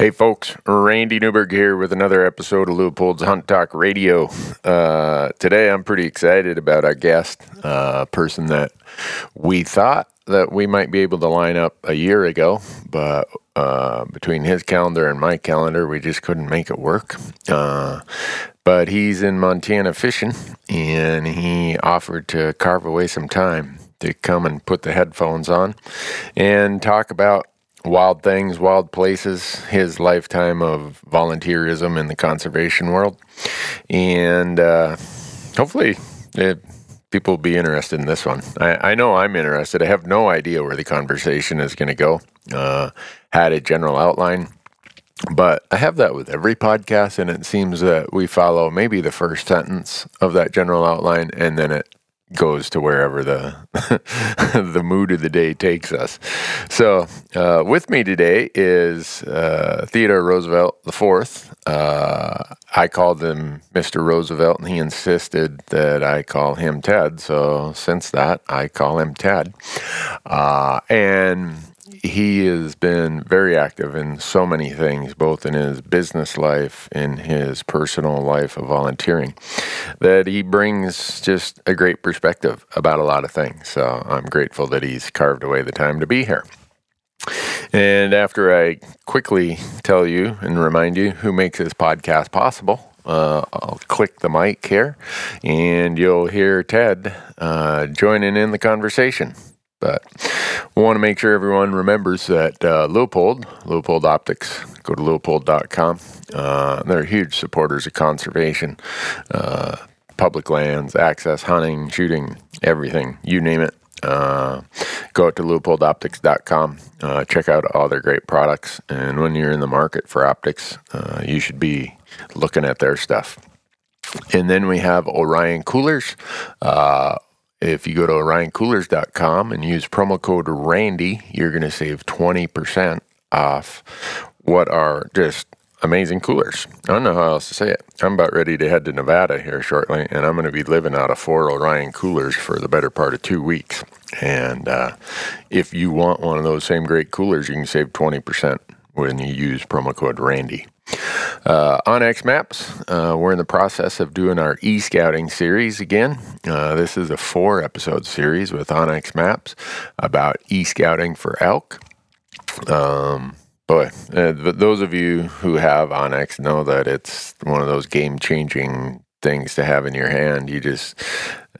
Hey folks, Randy Newberg here with another episode of Leupold's Hunt Talk Radio. Uh, today I'm pretty excited about our guest, a uh, person that we thought that we might be able to line up a year ago, but uh, between his calendar and my calendar, we just couldn't make it work. Uh, but he's in Montana fishing, and he offered to carve away some time to come and put the headphones on and talk about wild things, wild places, his lifetime of volunteerism in the conservation world. And uh, hopefully, it, people will be interested in this one. I, I, know I'm interested. I have no idea where the conversation is going to go. Uh, had a general outline. But I have that with every podcast, and it seems that we follow maybe the first sentence of that general outline, and then it goes to wherever the the mood of the day takes us. So, uh, with me today is uh, Theodore Roosevelt the Fourth. Uh, I called him Mr. Roosevelt, and he insisted that I call him Ted. So, since that, I call him Ted. Uh, and he has been very active in so many things, both in his business life, in his personal life of volunteering, that he brings just a great perspective about a lot of things. So I'm grateful that he's carved away the time to be here. And after I quickly tell you and remind you who makes this podcast possible, uh, I'll click the mic here and you'll hear Ted uh, joining in the conversation. But we want to make sure everyone remembers that uh, Leupold, Leupold Optics, go to leupold.com. Uh, they're huge supporters of conservation, uh, public lands, access, hunting, shooting, everything, you name it. Uh, go to leupoldoptics.com. Uh, check out all their great products. And when you're in the market for optics, uh, you should be looking at their stuff. And then we have Orion Coolers. If you go to orioncoolers.com and use promo code RANDY, you're going to save 20% off what are just amazing coolers. I don't know how else to say it. I'm about ready to head to Nevada here shortly, and I'm going to be living out of four Orion coolers for the better part of two weeks. And uh, if you want one of those same great coolers, you can save 20% when you use promo code RANDY. Uh, onX Maps, uh, we're in the process of doing our e scouting series again. Uh, this is a four episode series with onX Maps about e scouting for elk. Um, boy, uh, those of you who have onX know that it's one of those game changing things to have in your hand. You just,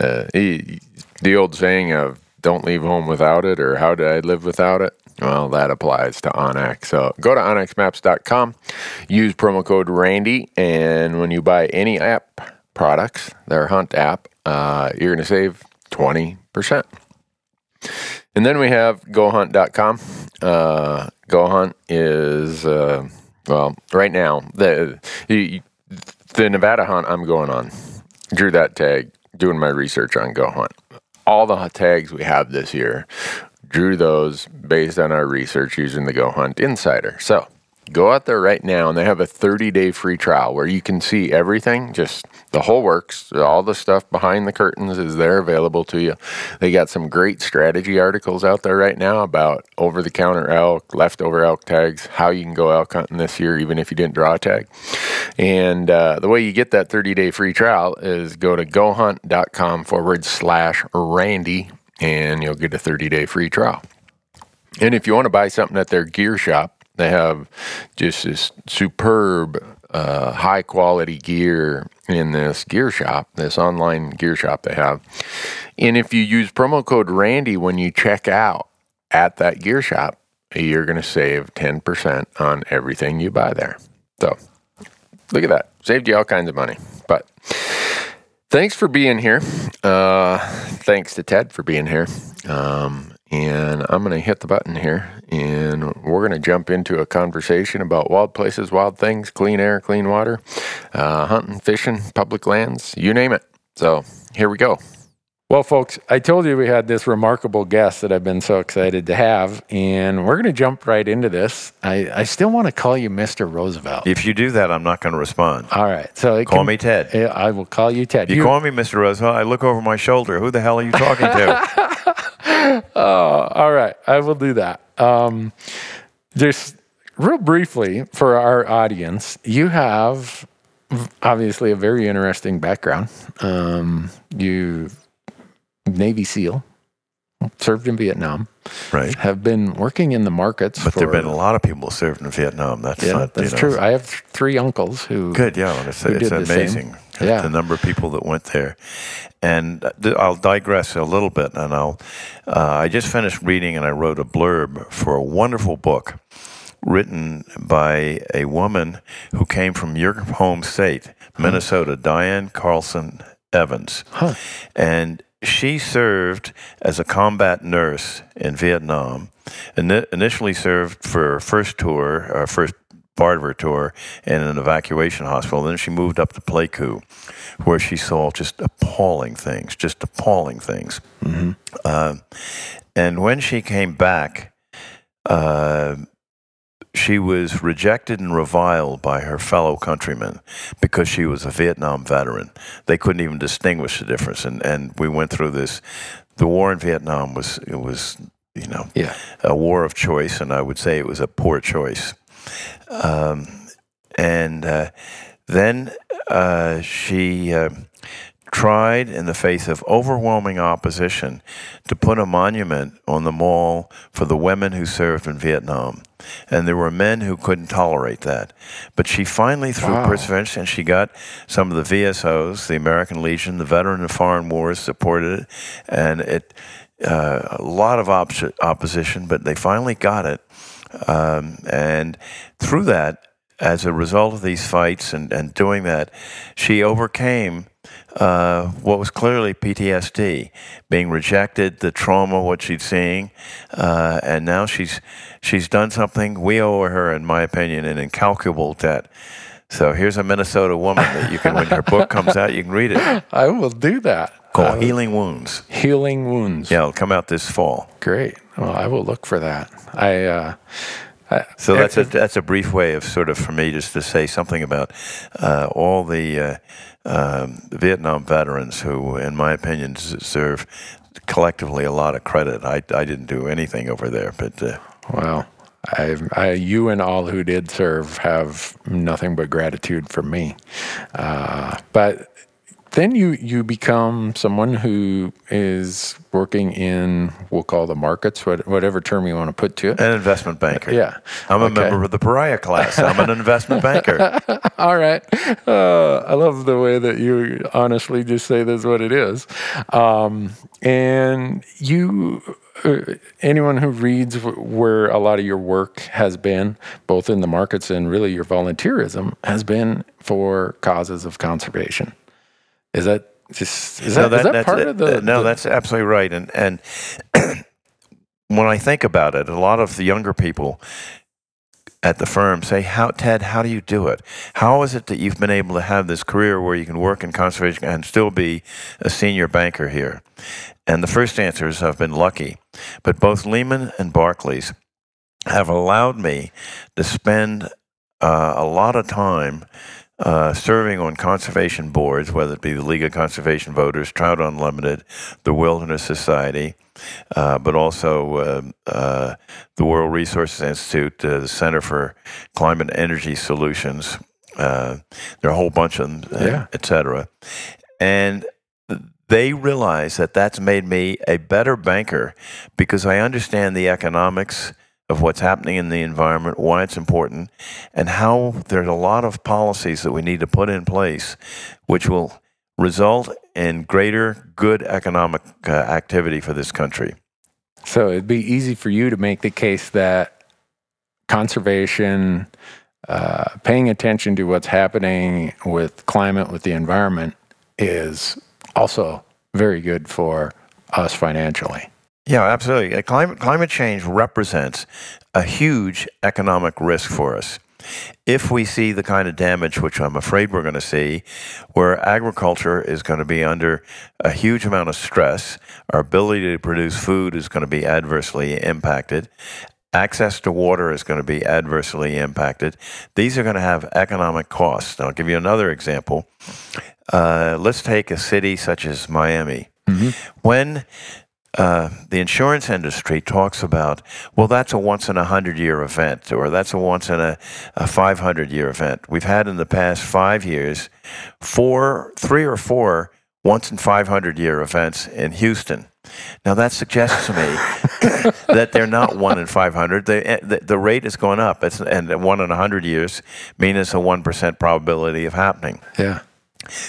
uh, the old saying of don't leave home without it, or how did I live without it? Well, that applies to onX. So go to onxmaps.com, use promo code Randy, and when you buy any app products, their Hunt app, uh, you're going to save 20%. And then we have gohunt.com. Uh, GoHunt is, uh, well, right now, the, the Nevada hunt I'm going on, drew that tag, doing my research on GoHunt. All the tags we have this year drew those based on our research using the Go Hunt Insider. So go out there right now and they have a 30 day free trial where you can see everything, just the whole works, all the stuff behind the curtains is there available to you. They got some great strategy articles out there right now about over the counter elk, leftover elk tags, how you can go elk hunting this year, even if you didn't draw a tag. And uh, the way you get that 30 day free trial is go to gohunt.com forward slash Randy and you'll get a 30 day free trial. And if you want to buy something at their gear shop, they have just this superb, uh, high quality gear in this gear shop, this online gear shop they have. And if you use promo code Randy when you check out at that gear shop, you're going to save 10% on everything you buy there. So look at that. Saved you all kinds of money. But thanks for being here. Uh, thanks to Ted for being here. Um, and I'm going to hit the button here and we're going to jump into a conversation about wild places, wild things, clean air, clean water, uh, hunting, fishing, public lands, you name it. So here we go. Well, folks, I told you we had this remarkable guest that I've been so excited to have, and we're going to jump right into this. I, I still want to call you Mr. Roosevelt. If you do that, I'm not going to respond. All right. So call can, me Ted. I will call you Ted. You, you call me Mr. Roosevelt. I look over my shoulder. Who the hell are you talking to? oh, all right. I will do that. Um, just real briefly for our audience, you have obviously a very interesting background. Um, you Navy SEAL, served in Vietnam, Right. have been working in the markets. But for, there have been a lot of people served in Vietnam. That's yeah, not, you that's know, true. I have th- three uncles who Good, yeah. It's, who it's did the amazing Yeah. the number of people that went there. And uh, th- I'll digress a little bit, and I'll. Uh, I just finished reading, and I wrote a blurb for a wonderful book written by a woman who came from your home state, Minnesota, Diane Carlson Evans, Huh. and she served as a combat nurse in Vietnam. Ini initially served for her first tour, her first part of her tour, in an evacuation hospital. Then she moved up to Pleiku, where she saw just appalling things, just appalling things. Uh, and when she came back, uh, she was rejected and reviled by her fellow countrymen because she was a Vietnam veteran. They couldn't even distinguish the difference, and, and we went through this. The war in Vietnam was it was you know Yeah. a war of choice, and I would say it was a poor choice. Um, and uh, then uh, she uh, tried, in the face of overwhelming opposition, to put a monument on the mall for the women who served in Vietnam. And there were men who couldn't tolerate that. But she finally, through Wow. perseverance, and she got some of the VSOs, the American Legion, the Veteran of Foreign Wars supported it, and it uh, a lot of op- opposition, but they finally got it. Um, and through that, as a result of these fights and, and doing that, she overcame uh, what was clearly PTSD, being rejected, the trauma, what she'd seeing, uh, and now she's she's done something. We owe her, in my opinion, an incalculable debt. So here's a Minnesota woman that you can, when her book comes out, you can read it. I will do that. Called Uh, Healing Wounds. Healing Wounds. Yeah, it'll come out this fall. Great. Well, I will look for that. I, uh, I So that's a that's a brief way of sort of for me just to say something about uh, all the uh, um, Vietnam veterans who, in my opinion, deserve collectively a lot of credit. I, I didn't do anything over there, but uh, Well, I, I, you and all who did serve have nothing but gratitude from me. Uh, but then you you become someone who is working in we'll call the markets, whatever term you want to put to it. an investment banker. Yeah. I'm a member of the pariah class. I'm an investment banker. All right. Uh, I love the way that you honestly just say this is what it is. Um, and you, uh, anyone who reads where a lot of your work has been, both in the markets and really your volunteerism, has been for causes of conservation. Is that just, is that, is that that's part it. of the. No, the- that's absolutely right. And and when I think about it, a lot of the younger people at the firm say, "How Ted? How do you do it? How is it that you've been able to have this career where you can work in conservation and still be a senior banker here?" And the first answer is, "I've been lucky." But both Lehman and Barclays have allowed me to spend uh, a lot of time uh, serving on conservation boards, whether it be the League of Conservation Voters, Trout Unlimited, the Wilderness Society, uh, but also uh, uh, the World Resources Institute, uh, the Center for Climate and Energy Solutions. Uh, there are a whole bunch of them, Yeah. et cetera. And they realize that that's made me a better banker because I understand the economics of what's happening in the environment, why it's important, and how there's a lot of policies that we need to put in place which will result in greater good economic uh, activity for this country. So it'd be easy for you to make the case that conservation, uh, paying attention to what's happening with climate, with the environment, is also very good for us financially. Yeah, absolutely. Climate, climate change represents a huge economic risk for us. If we see the kind of damage, which I'm afraid we're going to see, where agriculture is going to be under a huge amount of stress, our ability to produce food is going to be adversely impacted, access to water is going to be adversely impacted. These are going to have economic costs. Now, I'll give you another example. Uh, let's take a city such as Miami. When uh, the insurance industry talks about, well, that's a once in a hundred year event, or that's a once in a, a 500 year event. We've had in the past five years four, three or four once in 500 year events in Houston. Now that suggests to me that they're not one in 500. They, eh, the, the rate is going up. It's, and one in 100 years means it's a 1% probability of happening. Yeah.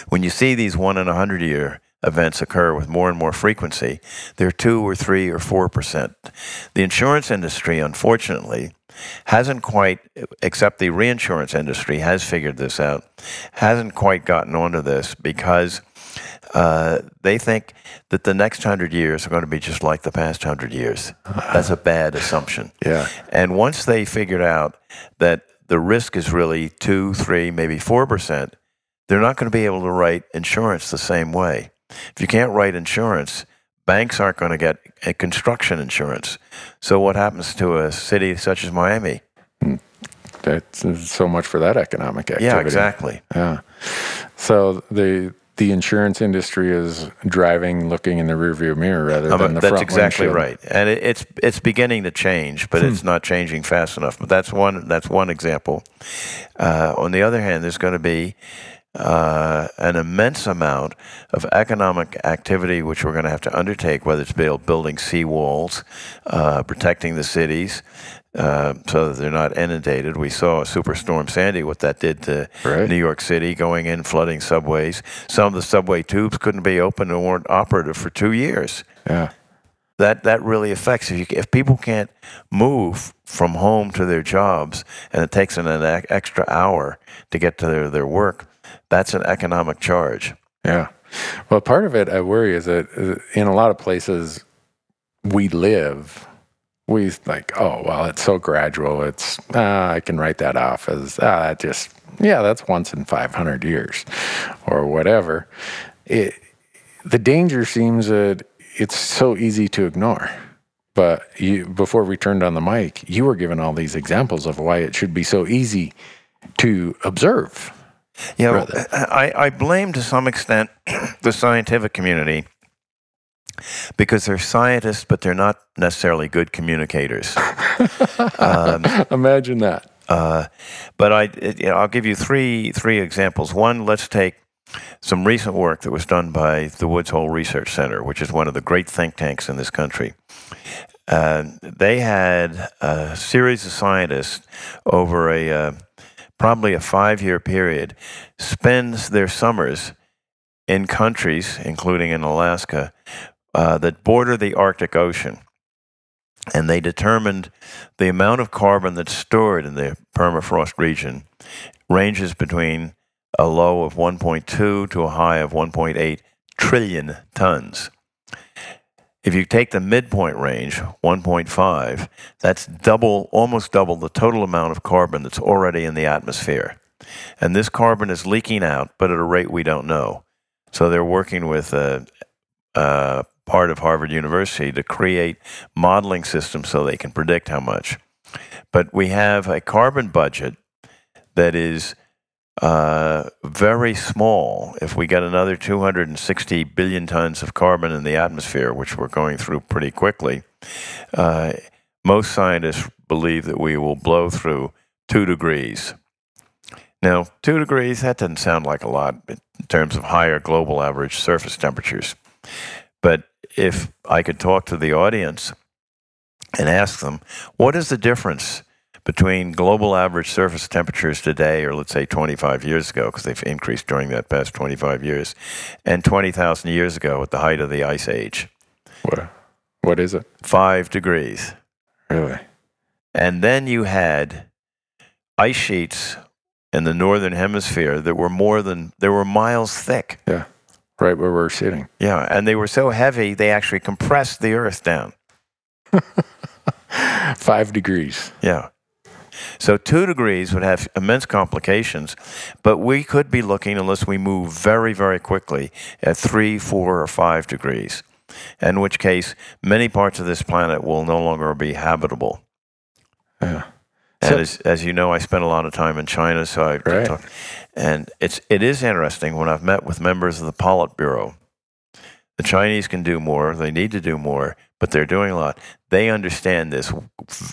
When you see these one in a 100 year events occur with more and more frequency, they're two or three or four percent. The insurance industry, unfortunately, hasn't quite, except the reinsurance industry has figured this out, hasn't quite gotten onto this because uh, they think that the next hundred years are going to be just like the past hundred years. That's a bad assumption. Yeah. And once they figured out that the risk is really two, three, maybe four percent, they're not going to be able to write insurance the same way. If you can't write insurance, banks aren't going to get a construction insurance. So what happens to a city such as Miami? That's so much for that economic activity. Yeah, exactly. Yeah. So the the insurance industry is driving, looking in the rearview mirror rather Um, than the that's front That's exactly windshield. right, and it, it's it's beginning to change, but it's not changing fast enough. But that's one that's one example. Uh, on the other hand, there's going to be uh, an immense amount of economic activity which we're going to have to undertake, whether it's build, building seawalls, uh, protecting the cities. Uh, so that they're not inundated. We saw Superstorm Sandy, what that did to Right. New York City, going in, flooding subways. Some of the subway tubes couldn't be open and weren't operative for two years Yeah. that that really affects if you, if people can't move from home to their jobs and it takes an e- extra hour to get to their, their work that's an economic charge Yeah. Well, part of it I worry is that uh, in a lot of places we live, we like, oh, well, it's so gradual. It's, ah, I can write that off as, that just, yeah, that's once in 500 years or whatever. It, the danger seems that it's so easy to ignore. But you, before we turned on the mic, you were given all these examples of why it should be so easy to observe. Yeah well, I, I blame to some extent the scientific community because they're scientists but they're not necessarily good communicators Imagine that. Uh, but I, it, you know, I'll give you three three examples. One, let's take some recent work that was done by the Woods Hole Research Center, which is one of the great think tanks in this country. Uh, they had a series of scientists over a uh, probably a five year period spends their summers in countries, including in Alaska, uh, that border the Arctic Ocean. And they determined the amount of carbon that's stored in the permafrost region ranges between a low of 1.2 to a high of 1.8 trillion tons. If you take the midpoint range, 1.5, that's double, almost double the total amount of carbon that's already in the atmosphere. And this carbon is leaking out, but at a rate we don't know. So they're working with a, a part of Harvard University to create modeling systems so they can predict how much. But we have a carbon budget that is uh, very small. If we get another 260 billion tons of carbon in the atmosphere, which we're going through pretty quickly, uh, most scientists believe that we will blow through two degrees. Now, two degrees, that doesn't sound like a lot in terms of higher global average surface temperatures. But if I could talk to the audience and ask them, what is the difference between global average surface temperatures today, or let's say 25 years ago, because they've increased during that past 25 years, and 20,000 years ago at the height of the ice age? What, what is it? Five degrees. Really? And then you had ice sheets in the northern hemisphere that were more than, they were miles thick. Yeah. Right where we're sitting. Yeah, and they were so heavy, they actually compressed the earth down. Five degrees. Yeah. So two degrees would have immense complications, but we could be looking, unless we move very, very quickly, at three, four, or five degrees, in which case many parts of this planet will no longer be habitable. Yeah. And So- as, as you know, I spent a lot of time in China, so I Right. talk, and it's it is interesting when I've met with members of the Politburo The Chinese can do more. They need to do more, but they're doing a lot. They understand this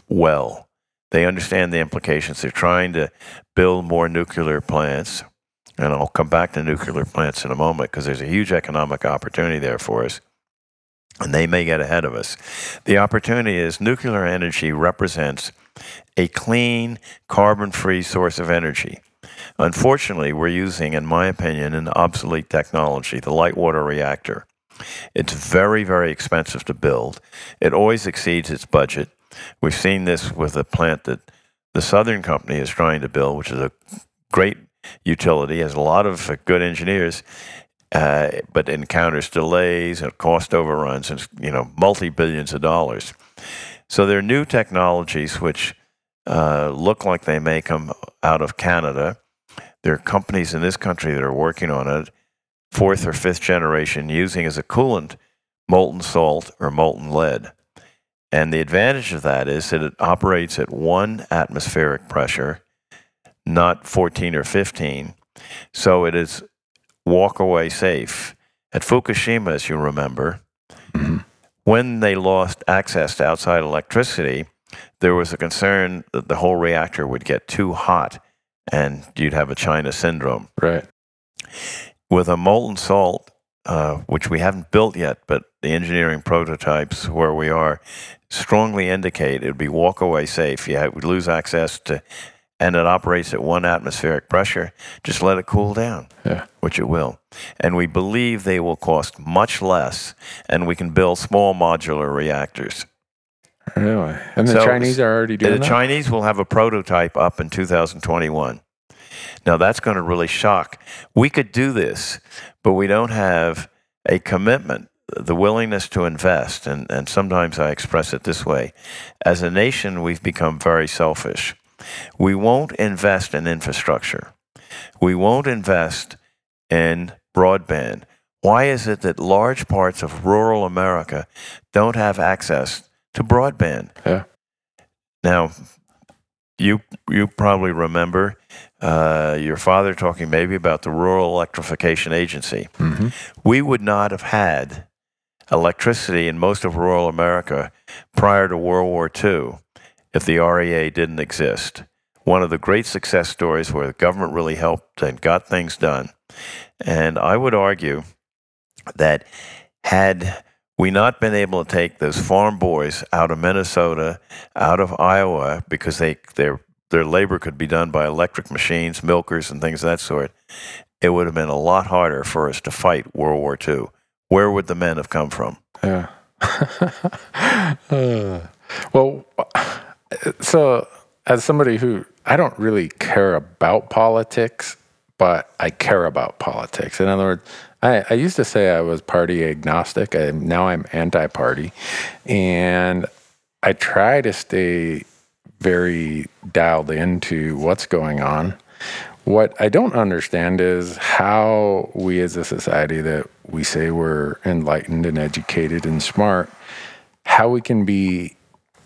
well. They understand the implications. They're trying to build more nuclear plants. And I'll come back to nuclear plants in a moment because there's a huge economic opportunity there for us. And they may get ahead of us. The opportunity is nuclear energy represents a clean, carbon free source of energy. Unfortunately, we're using, in my opinion, an obsolete technology, the light water reactor. It's very, very expensive to build. It always exceeds its budget. We've seen this with a plant that the Southern Company is trying to build, which is a great utility, has a lot of good engineers, uh, but encounters delays and cost overruns and you know multi billions of dollars. So there are new technologies which uh, look like they may come out of Canada. There are companies in this country that are working on it, fourth or fifth generation, using as a coolant molten salt or molten lead. And the advantage of that is that it operates at one atmospheric pressure, not 14 or 15. So it is walk away safe. At Fukushima, as you remember, mm-hmm. when they lost access to outside electricity, there was a concern that the whole reactor would get too hot and you'd have a China syndrome. Right. With a molten salt, uh, which we haven't built yet, but the engineering prototypes where we are strongly indicate it would be walk away safe. You would lose access to, and it operates at one atmospheric pressure. Just let it cool down, yeah. which it will. And we believe they will cost much less, and we can build small modular reactors. Really? And the so Chinese are already doing the that? The Chinese will have a prototype up in 2021. Now that's going to really shock. We could do this, but we don't have a commitment, the willingness to invest. And, and sometimes I express it this way as a nation, we've become very selfish. We won't invest in infrastructure, we won't invest in broadband. Why is it that large parts of rural America don't have access to broadband. Yeah. Now, you you probably remember uh, your father talking maybe about the Rural Electrification Agency. Mm-hmm. We would not have had electricity in most of rural America prior to World War II if the REA didn't exist. One of the great success stories where the government really helped and got things done. And I would argue that had we not been able to take those farm boys out of Minnesota, out of Iowa, because they their their labor could be done by electric machines, milkers, and things of that sort, it would have been a lot harder for us to fight World War II. Where would the men have come from? Yeah. uh, well, so as somebody who I don't really care about politics, but I care about politics. In other words, I, I used to say I was party agnostic. I, now I'm anti party. And I try to stay very dialed into what's going on. What I don't understand is how we as a society that we say we're enlightened and educated and smart, how we can be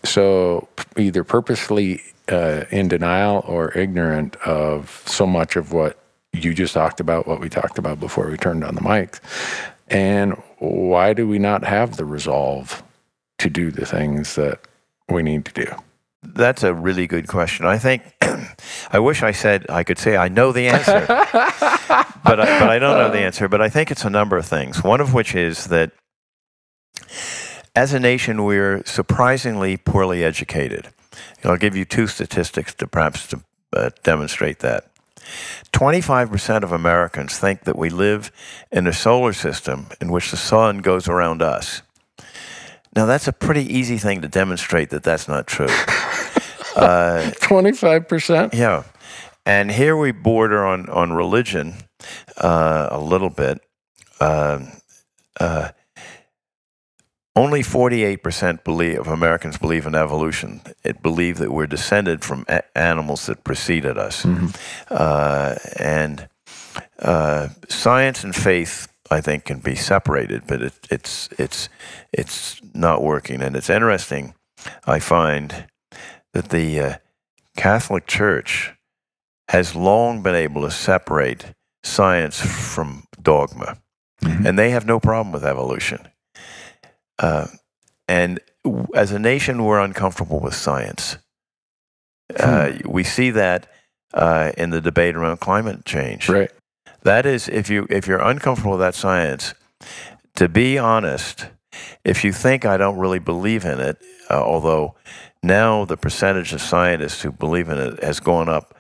so either purposely uh, in denial or ignorant of so much of what you just talked about what we talked about before we turned on the mics. And why do we not have the resolve to do the things that we need to do? That's a really good question. I think I wish I said I could say I know the answer, but I, but I don't know the answer. But I think it's a number of things. One of which is that as a nation, we're surprisingly poorly educated. I'll give you two statistics to perhaps to uh, demonstrate that. 25% of Americans think that we live in a solar system in which the sun goes around us. Now, that's a pretty easy thing to demonstrate that that's not true. Uh, 25%? Yeah. And here we border on, on religion uh, a little bit. Uh, uh only 48% believe, of Americans believe in evolution. It believe that we're descended from a- animals that preceded us. Mm-hmm. Uh, and uh, science and faith, I think, can be separated, but it, it's, it's, it's not working. And it's interesting, I find, that the uh, Catholic Church has long been able to separate science from dogma. Mhm. and they have no problem with evolution. Uh, and as a nation, we're uncomfortable with science. Uh, we see that uh, in the debate around climate change. Right. That is, if you if you're uncomfortable with that science, to be honest, if you think I don't really believe in it, uh, although now the percentage of scientists who believe in it has gone up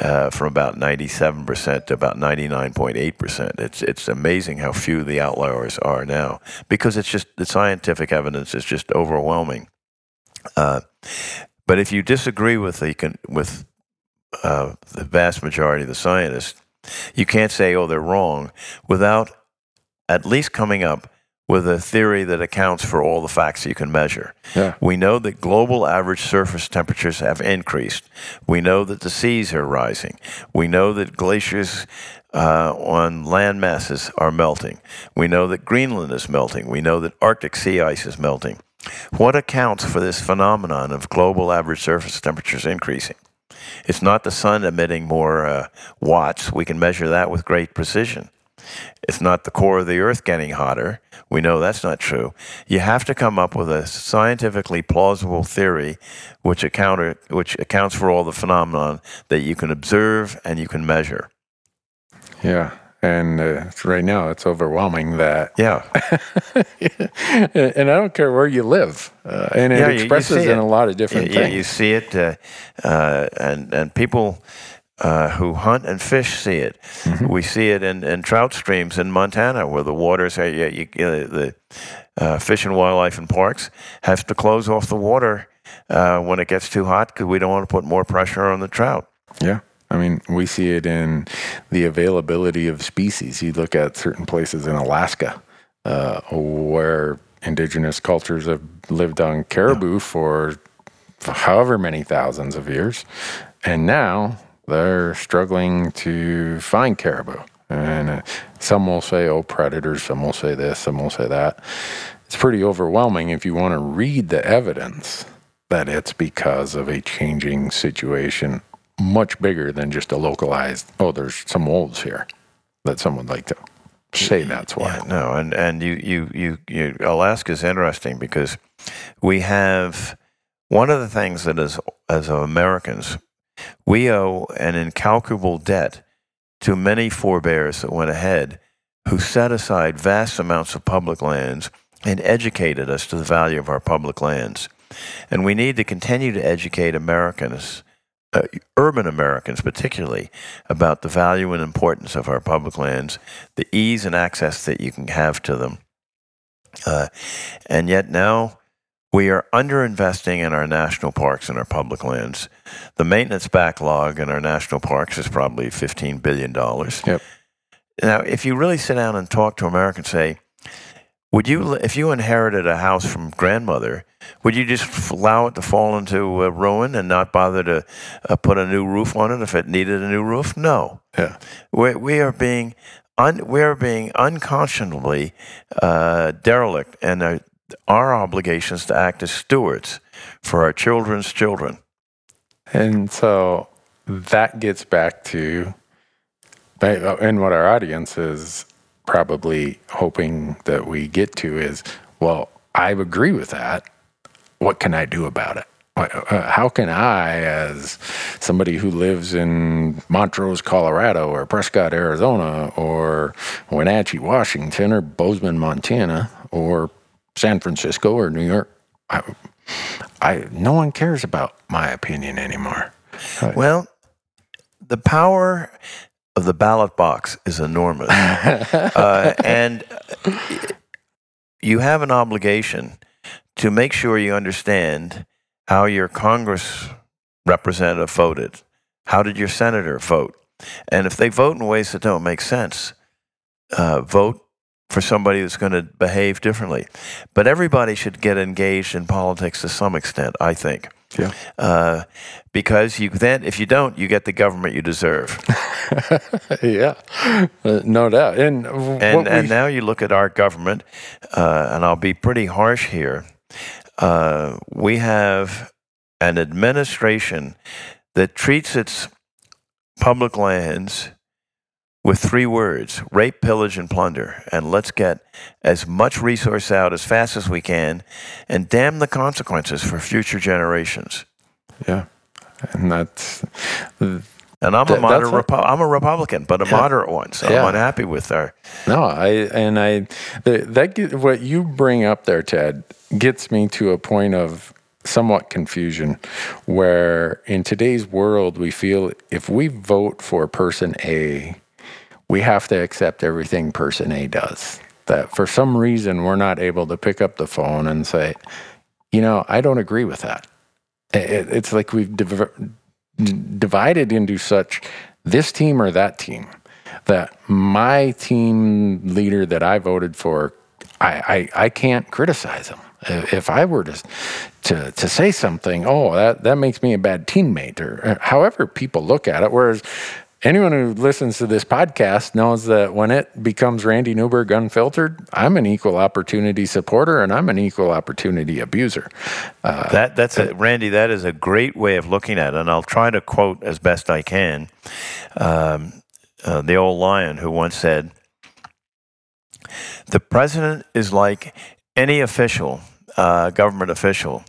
uh, from about 97% to about 99.8%. It's it's amazing how few the outliers are now because it's just the scientific evidence is just overwhelming. Uh, but if you disagree with the with uh, the vast majority of the scientists, you can't say, "Oh, they're wrong," without at least coming up with a theory that accounts for all the facts you can measure. Yeah. We know that global average surface temperatures have increased. We know that the seas are rising. We know that glaciers uh, on land masses are melting. We know that Greenland is melting. We know that Arctic sea ice is melting. What accounts for this phenomenon of global average surface temperatures increasing? It's not the sun emitting more uh, watts. We can measure that with great precision. It's not the core of the Earth getting hotter. We know that's not true. You have to come up with a scientifically plausible theory which, account, which accounts for all the phenomenon that you can observe and you can measure. Yeah. And uh, right now, it's overwhelming that, Yeah. and I don't care where you live, uh, and it Yeah, expresses in it. a lot of different yeah, things. you see it, uh, uh, and and people uh, who hunt and fish see it. Mm-hmm. We see it in, in trout streams in Montana, where the waters are. You, you, the uh, Fish and Wildlife and Parks have to close off the water uh, when it gets too hot because we don't want to put more pressure on the trout. Yeah. I mean, we see it in the availability of species. You look at certain places in Alaska uh, where indigenous cultures have lived on caribou for however many thousands of years. And now they're struggling to find caribou. And uh, some will say, oh, predators. Some will say this. Some will say that. It's pretty overwhelming if you want to read the evidence that it's because of a changing situation much bigger than just a localized, oh, there's some wolves here that someone would like to say that's why. Yeah, no, and and you you you, you Alaska is interesting because we have one of the things that is as Americans we owe an incalculable debt to many forebears that went ahead who set aside vast amounts of public lands and educated us to the value of our public lands. And we need to continue to educate Americans, uh, urban Americans particularly, about the value and importance of our public lands, the ease and access that you can have to them. Uh, and yet now we are underinvesting in our national parks and our public lands. The maintenance backlog in our national parks is probably $15 billion. Yep. Now, if you really sit down and talk to Americans, say, would you, if you inherited a house from grandmother, would you just allow it to fall into uh, ruin and not bother to uh, put a new roof on it if it needed a new roof? No. Yeah. We, we are being un, we are being unconscionably uh, derelict in our, obligations to act as stewards for our children's children. And so that gets back to, and what our audience is probably hoping that we get to is, well, I agree with that. What can I do about it? Uh, How can I, as somebody who lives in Montrose, Colorado, or Prescott, Arizona, or Wenatchee, Washington, or Bozeman, Montana, or San Francisco, or New York, I, I no one cares about my opinion anymore. Well, the power of the ballot box is enormous. uh, and you have an obligation to make sure you understand how your Congress representative voted. How did your senator vote? And if they vote in ways that don't make sense, uh, vote for somebody that's going to behave differently. But everybody should get engaged in politics to some extent, I think. Yeah. Uh, because you then, if you don't, you get the government you deserve. yeah, uh, no doubt. And And, we- now you look at our government, uh, and I'll be pretty harsh here. Uh, we have an administration that treats its public lands with three words rape, pillage, and plunder. And let's get as much resource out as fast as we can and damn the consequences for future generations. Yeah. And that's and I'm Th- a moderate Repu- I'm a Republican, but a moderate one. So Yeah. I'm unhappy with our No, I and I the, that get, what you bring up there, Ted, gets me to a point of somewhat confusion, where in today's world we feel if we vote for person A, we have to accept everything person A does. That for some reason we're not able to pick up the phone and say, you know, I don't agree with that. It's like we've diver- d- divided into such this team or that team that my team leader that I voted for, I, I, I can't criticize him. If I were to, to to say something, oh, that, that makes me a bad teammate, or or however people look at it. Whereas anyone who listens to this podcast knows that when it becomes Randy Newberg unfiltered, I'm an equal opportunity supporter and I'm an equal opportunity abuser. Uh, That that's a, Randy. That is a great way of looking at it, and I'll try to quote as best I can um, uh, the old lion who once said, "The president is like any official." Uh, government official,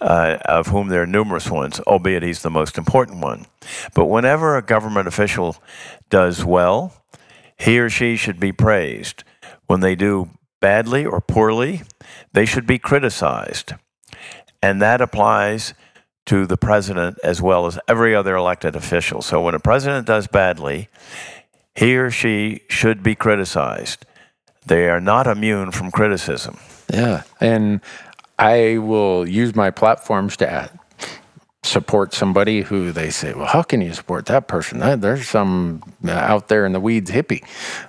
uh, of whom there are numerous ones, albeit he's the most important one. But whenever a government official does well, he or she should be praised. When they do badly or poorly, they should be criticized. And that applies to the president as well as every other elected official. So when a president does badly, he or she should be criticized. They are not immune from criticism. Yeah. And I will use my platforms to add, support somebody who they say, well, how can you support that person? There's some uh, out there in the weeds hippie.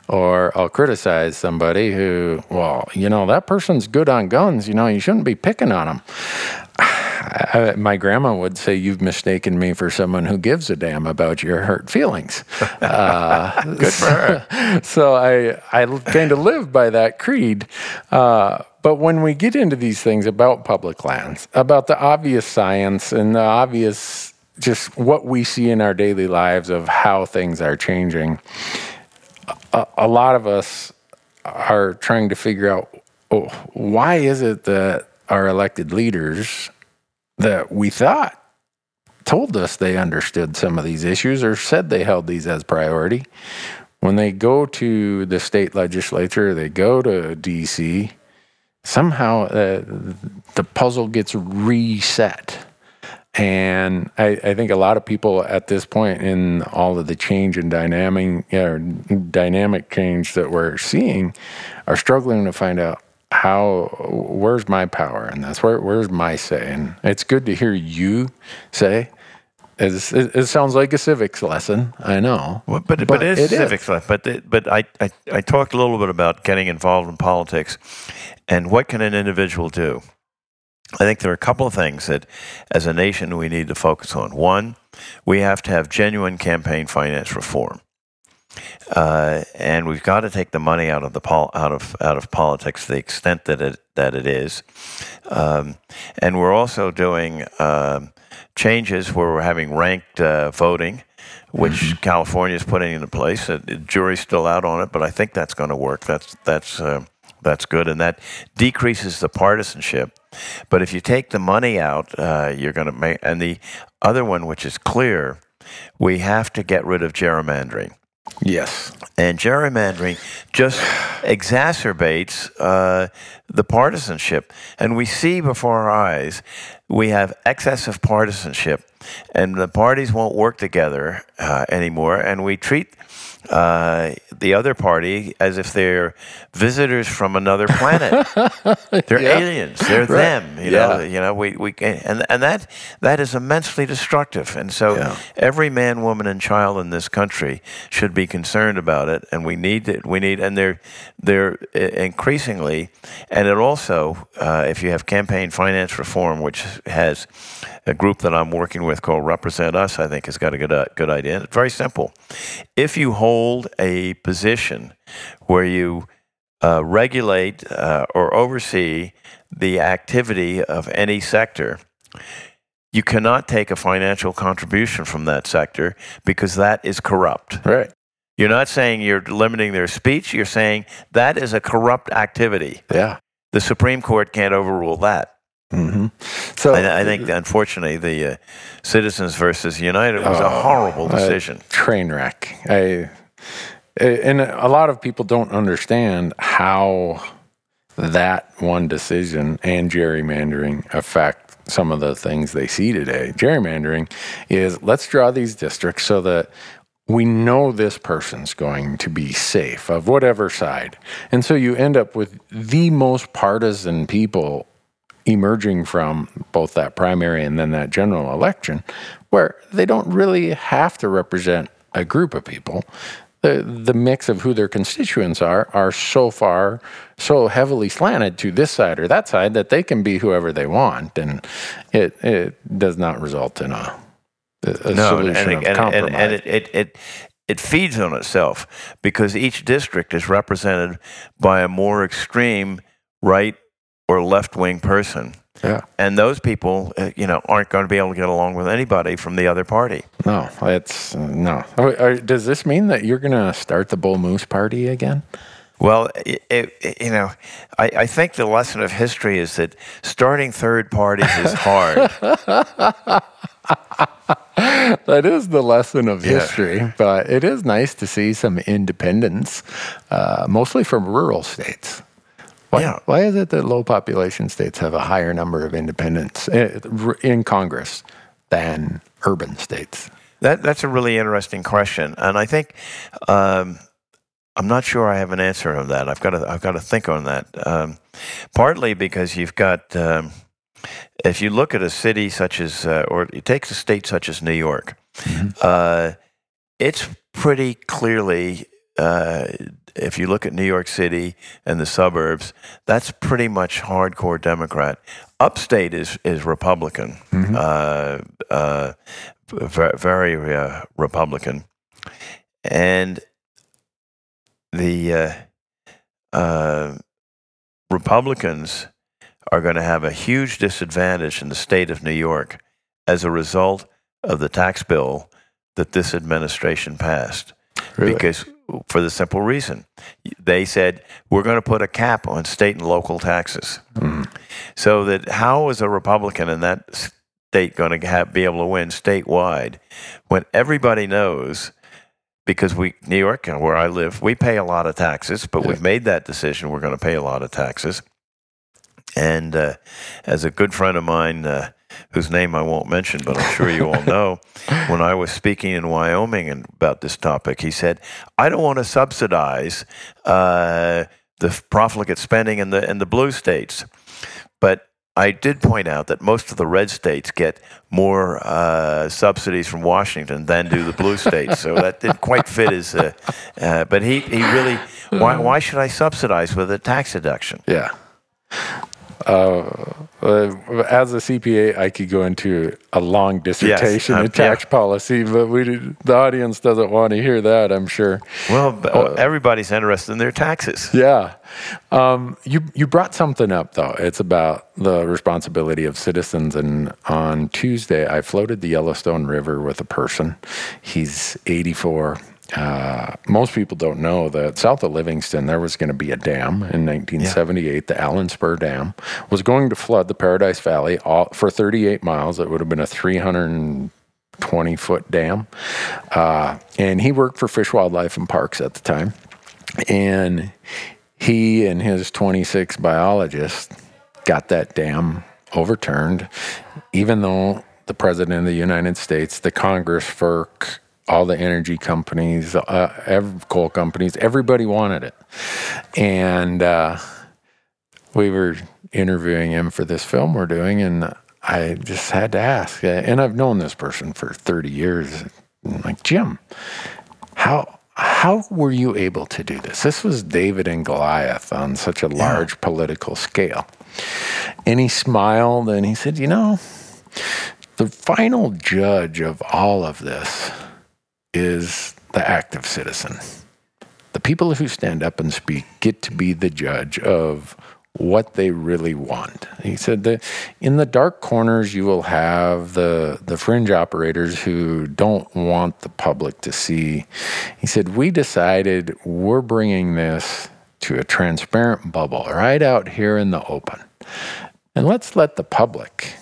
Or I'll criticize somebody who, well, you know, that person's good on guns. You know, you shouldn't be picking on them. I, my grandma would say, You've mistaken me for someone who gives a damn about your hurt feelings. Uh, Good for her. So I, I kind of live by that creed. Uh, but when we get into these things about public lands, about the obvious science and the obvious just what we see in our daily lives of how things are changing, a, a lot of us are trying to figure out oh, why is it that our elected leaders that we thought told us they understood some of these issues or said they held these as priority. When they go to the state legislature, they go to DC, somehow uh, the puzzle gets reset. And I, I think a lot of people at this point in all of the change and dynamic, or dynamic change that we're seeing are struggling to find out how where's my power and that's where where's my say and it's good to hear you say it's, it, it sounds like a civics lesson i know Well, but, but, it is civics life. But the, but I, I I talked a little bit about getting involved in politics, and what can an individual do? I think there are a couple of things that, as a nation, we need to focus on. One, we have to have genuine campaign finance reform, uh, and we've got to take the money out of the pol- out of out of politics to the extent that it that it is, um, and we're also doing. um changes where we're having ranked uh, voting, which California is putting into place. Uh, The jury's still out on it, but I think that's going to work. That's that's uh, that's good, and that decreases the partisanship. But if you take the money out, uh, you're going to make. And the other one, which is clear, we have to get rid of gerrymandering. Yes And gerrymandering just exacerbates uh, the partisanship. And we see before our eyes, we have excessive partisanship, and the parties won't work together uh, anymore. And we treat uh, the other party as if they're visitors from another planet. they're Yeah. aliens. They're them. You know. You know. We, we and and that that is immensely destructive. And so Yeah. every man, woman, and child in this country should be concerned about it. And we need it. We need. And they're they're uh, increasingly. And it also, uh, if you have campaign finance reform, which has a group that I'm working with called Represent Us, I think has got a good uh, good idea. It's very simple. If you hold a position where you uh, regulate uh, or oversee the activity of any sector, you cannot take a financial contribution from that sector because that is corrupt. right You're not saying you're limiting their speech. You're saying that is a corrupt activity. Yeah. The Supreme Court can't overrule that. Hmm So I, I think, unfortunately, the uh, Citizens versus United was a Oh, horrible uh, decision. train wreck. I, and a lot of people don't understand how that one decision and gerrymandering affect some of the things they see today. Gerrymandering is let's draw these districts so that we know this person's going to be safe of whatever side. And so you end up with the most partisan people emerging from both that primary and then that general election, where they don't really have to represent a group of people. The, the mix of who their constituents are are so far, so heavily slanted to this side or that side that they can be whoever they want, and it it does not result in a, a No, solution and, of and, compromise. and, and it, it, it, it feeds on itself because each district is represented by a more extreme right or left wing person. yeah, And those people, uh, you know, aren't going to be able to get along with anybody from the other party. no, it's no. Does this mean that you're going to start the Bull Moose Party again? Well, it, it, you know, I, I think the lesson of history is that starting third parties is hard. That is the lesson of Yeah. history, but it is nice to see some independence, uh, mostly from rural states. Why, Yeah. why is it that low population states have a higher number of independents uh, in Congress than urban states? That that's a really interesting question, and I think um, I'm not sure I have an answer on that. I've got to I've got to think on that. Um, partly because you've got um, if you look at a city such as uh, or it takes a state such as New York, uh, it's pretty clearly. Uh, if you look at New York City and the suburbs, that's pretty much hardcore Democrat. Upstate is is Republican. Uh, uh, ve- very uh, Republican, and the uh, uh, Republicans are going to have a huge disadvantage in the state of New York as a result of the tax bill that this administration passed. Really? Because, for the simple reason, they said we're going to put a cap on state and local taxes, so that how is a Republican in that state going to have, be able to win statewide when everybody knows? Because we, New York, and where I live, we pay a lot of taxes, but we've made that decision. We're going to pay a lot of taxes. And uh, as a good friend of mine, uh, whose name I won't mention, but I'm sure you all know, when I was speaking in Wyoming and about this topic, he said, "I don't want to subsidize uh, the profligate spending in the in the blue states, but." I did point out that most of the red states get more uh, subsidies from Washington than do the blue states, so that didn't quite fit his. Uh, uh, but he, he really, why, why should I subsidize with a tax deduction? Yeah. Uh, uh, as a CPA, I could go into a long dissertation um, of tax policy, but we did, the audience doesn't want to hear that. I'm sure. Well, b- everybody's interested in their taxes. Yeah. Um, you you brought something up though. It's about the responsibility of citizens. And on Tuesday, I floated the Yellowstone River with a person. He's 84. Uh, most people don't know that south of Livingston there was going to be a dam in 1978. The Allenspur Dam was going to flood the Paradise Valley all, for 38 miles. It would have been a 320 foot dam. Uh, and he worked for Fish, Wildlife, and Parks at the time. And he and his 26 biologists got that dam overturned, even though the President of the United States, the Congress, FERC, all the energy companies, uh, ev- coal companies, everybody wanted it. And uh, we were interviewing him for this film we're doing, and I just had to ask. uh, And I've known this person for 30 years. I'm like, Jim, how how were you able to do this? This was David and Goliath on such a large political scale. And he smiled and he said, You know, the final judge of all of this is the active citizen. The people who stand up and speak get to be the judge of what they really want. He said that in the dark corners you will have the the fringe operators who don't want the public to see. He said we decided we're bringing this to a transparent bubble right out here in the open. And let's let the public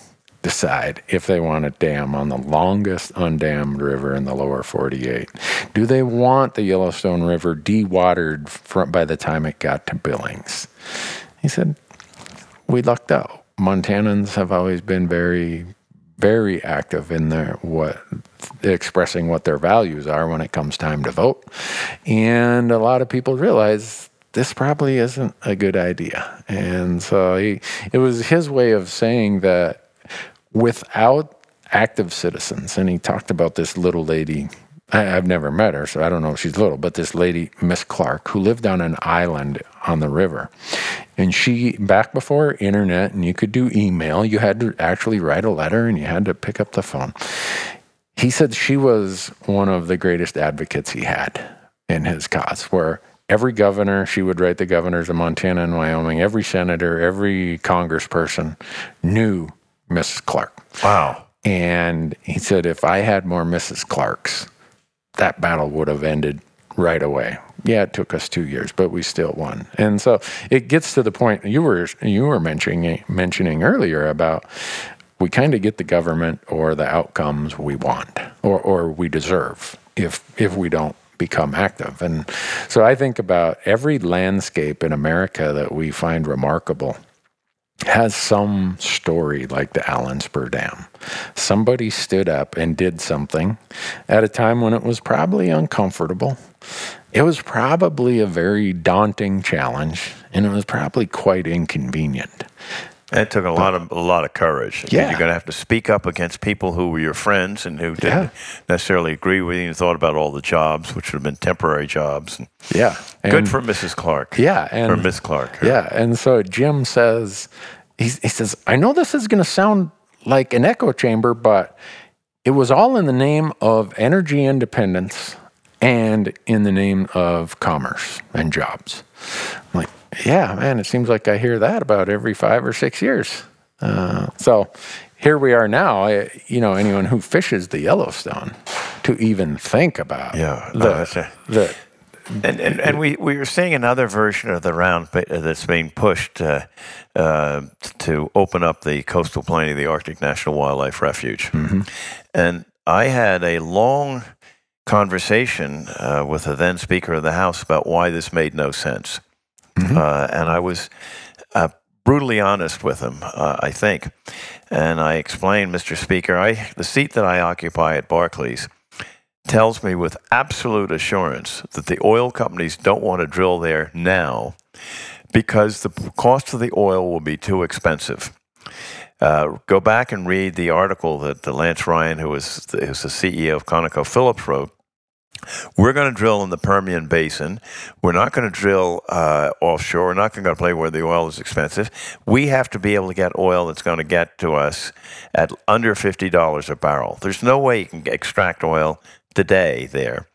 decide if they want a dam on the longest undammed river in the lower 48. Do they want the Yellowstone River dewatered from, by the time it got to Billings? He said, We lucked out. Montanans have always been very, very active in their what expressing what their values are when it comes time to vote. And a lot of people realize this probably isn't a good idea. And so he, it was his way of saying that without active citizens, and he talked about this little lady. I, have never met her, so I don't know if she's little, but this lady, Miss Clark, who lived on an island on the river. And she, back before internet and you could do email, you had to actually write a letter and you had to pick up the phone. He said she was one of the greatest advocates he had in his cause, where every governor, she would write the governors of Montana and Wyoming, every senator, every congressperson knew Mrs. Clark. Wow. And he said, if I had more Mrs. Clarks, that battle would have ended right away. Yeah, it took us two years, but we still won. And so it gets to the point you were you were mentioning mentioning earlier about we kind of get the government or the outcomes we want or, or we deserve if if we don't become active. And so I think about every landscape in America that we find remarkable has some story like the Allenspur Dam. Somebody stood up and did something at a time when it was probably uncomfortable. It was probably a very daunting challenge, and it was probably quite inconvenient. It took a lot of a lot of courage. Yeah. You're going to have to speak up against people who were your friends and who didn't Yeah. necessarily agree with you and thought about all the jobs, which would have been temporary jobs. And Yeah. good for Mrs. Clark. Yeah, and or Miss Clark. Yeah, and so Jim says, he, he says, I know this is going to sound like an echo chamber, but it was all in the name of energy independence and in the name of commerce and jobs. I'm like, yeah, man, it seems like I hear that about every five or six years. Uh, so here we are now. I, you know, anyone who fishes the Yellowstone to even think about Yeah, the, that's a- the And, and, and we, we are seeing another version of the round that's being pushed uh, uh, to open up the coastal plain of the Arctic National Wildlife Refuge. And I had a long conversation uh, with the then Speaker of the House about why this made no sense. Uh, and I was uh, brutally honest with him, uh, I think. And I explained, Mr. Speaker, I, the seat that I occupy at Barclays tells me with absolute assurance that the oil companies don't want to drill there now because the cost of the oil will be too expensive. Uh, go back and read the article that the Lance Ryan, who was the, who's the CEO of ConocoPhillips, wrote. We're going to drill in the Permian Basin. We're not going to drill uh, offshore. We're not going to play where the oil is expensive. We have to be able to get oil that's going to get to us at under $50 a barrel. There's no way you can extract oil today there.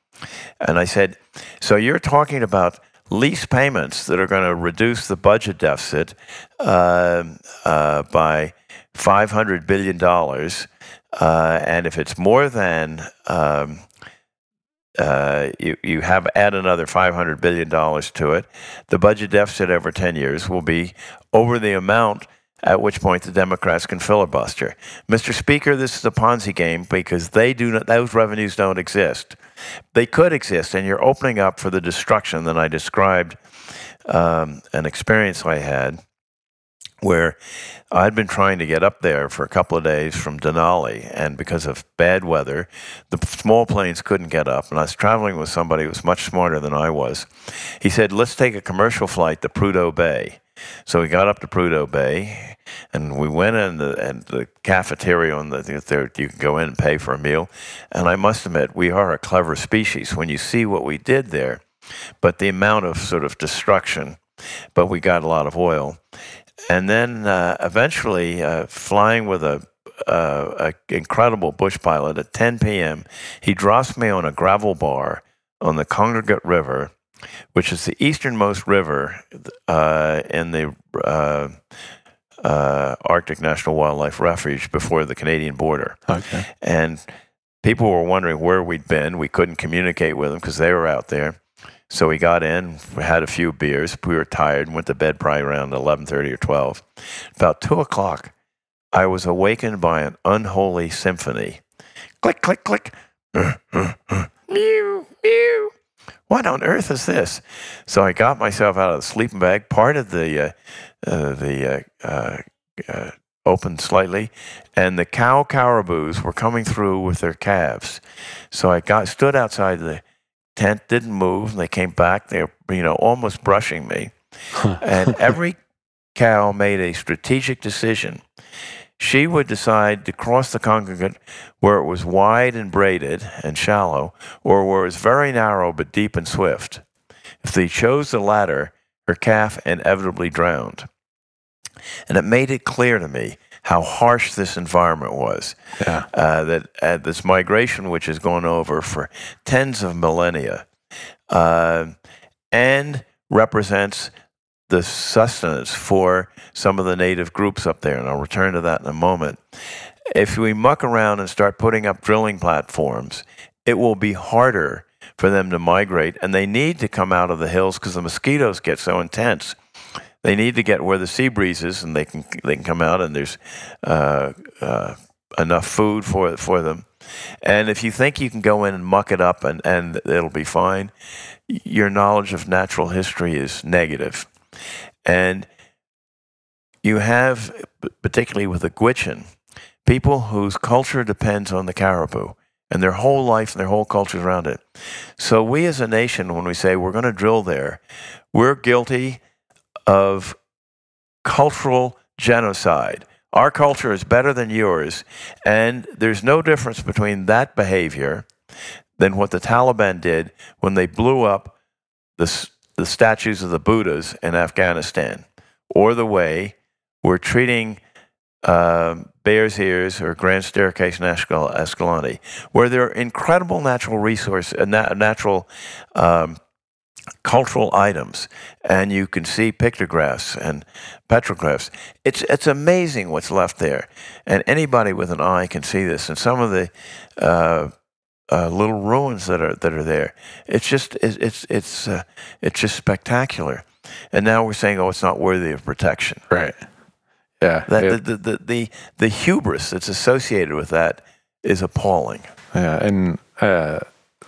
And I said, So you're talking about lease payments that are going to reduce the budget deficit uh, uh, by $500 billion. Uh, and if it's more than, um, uh, you, you have add another $500 billion to it, the budget deficit over 10 years will be over the amount at which point the Democrats can filibuster. Mr. Speaker, this is a Ponzi game because they do not, those revenues don't exist. They could exist, and you're opening up for the destruction that I described um, an experience I had where I'd been trying to get up there for a couple of days from Denali, and because of bad weather, the small planes couldn't get up. And I was traveling with somebody who was much smarter than I was. He said, Let's take a commercial flight to Prudhoe Bay. So we got up to Prudhoe Bay, and we went in the, and the cafeteria on the there. You can go in and pay for a meal. And I must admit, we are a clever species when you see what we did there. But the amount of sort of destruction, but we got a lot of oil. And then uh, eventually, uh, flying with a, uh, a incredible bush pilot at 10 p.m., he drops me on a gravel bar on the Kongakut River which is the easternmost river uh, in the uh, uh, Arctic National Wildlife Refuge before the Canadian border. Okay. And people were wondering where we'd been. We couldn't communicate with them because they were out there. So we got in, we had a few beers. We were tired and went to bed probably around 11.30 or 12. About 2 o'clock, I was awakened by an unholy symphony. Click, click, click. mew, mew. What on earth is this? So I got myself out of the sleeping bag, parted the, uh, uh, the uh, opened slightly, and the cow caribous were coming through with their calves. So I got stood outside the tent, didn't move. And they came back. They were, you know, almost brushing me. and every cow made a strategic decision. She would decide to cross the Kongakut where it was wide and braided and shallow, or where it was very narrow but deep and swift. If they chose the latter, her calf inevitably drowned. And it made it clear to me how harsh this environment was. Yeah. Uh, that uh, this migration, which has gone over for tens of millennia, uh, and represents the sustenance for some of the native groups up there. And I'll return to that in a moment. If we muck around and start putting up drilling platforms, it will be harder for them to migrate, and they need to come out of the hills because the mosquitoes get so intense they need to get where the sea breeze is, and they can they can come out, and there's uh, uh, enough food for for them. And if you think you can go in and muck it up and, and it'll be fine, your knowledge of natural history is negative. And you have, particularly with the Gwich'in, people whose culture depends on the caribou and their whole life and their whole culture is around it. So we as a nation, when we say we're going to drill there, we're guilty of cultural genocide. Our culture is better than yours, and there's no difference between that behavior than what the Taliban did when they blew up the, the statues of the Buddhas in Afghanistan, or the way we're treating uh, Bears Ears or Grand Staircase National Escalante, where there are incredible natural resources, uh, natural um, cultural items and you can see pictographs and petroglyphs it's it's amazing what's left there and anybody with an eye can see this and some of the uh, uh, little ruins that are that are there. It's just it's it's it's, uh, it's just spectacular. And now we're saying oh it's not worthy of protection. Right. Yeah. That it, the, the, the the hubris that's associated with that is appalling. Yeah and uh,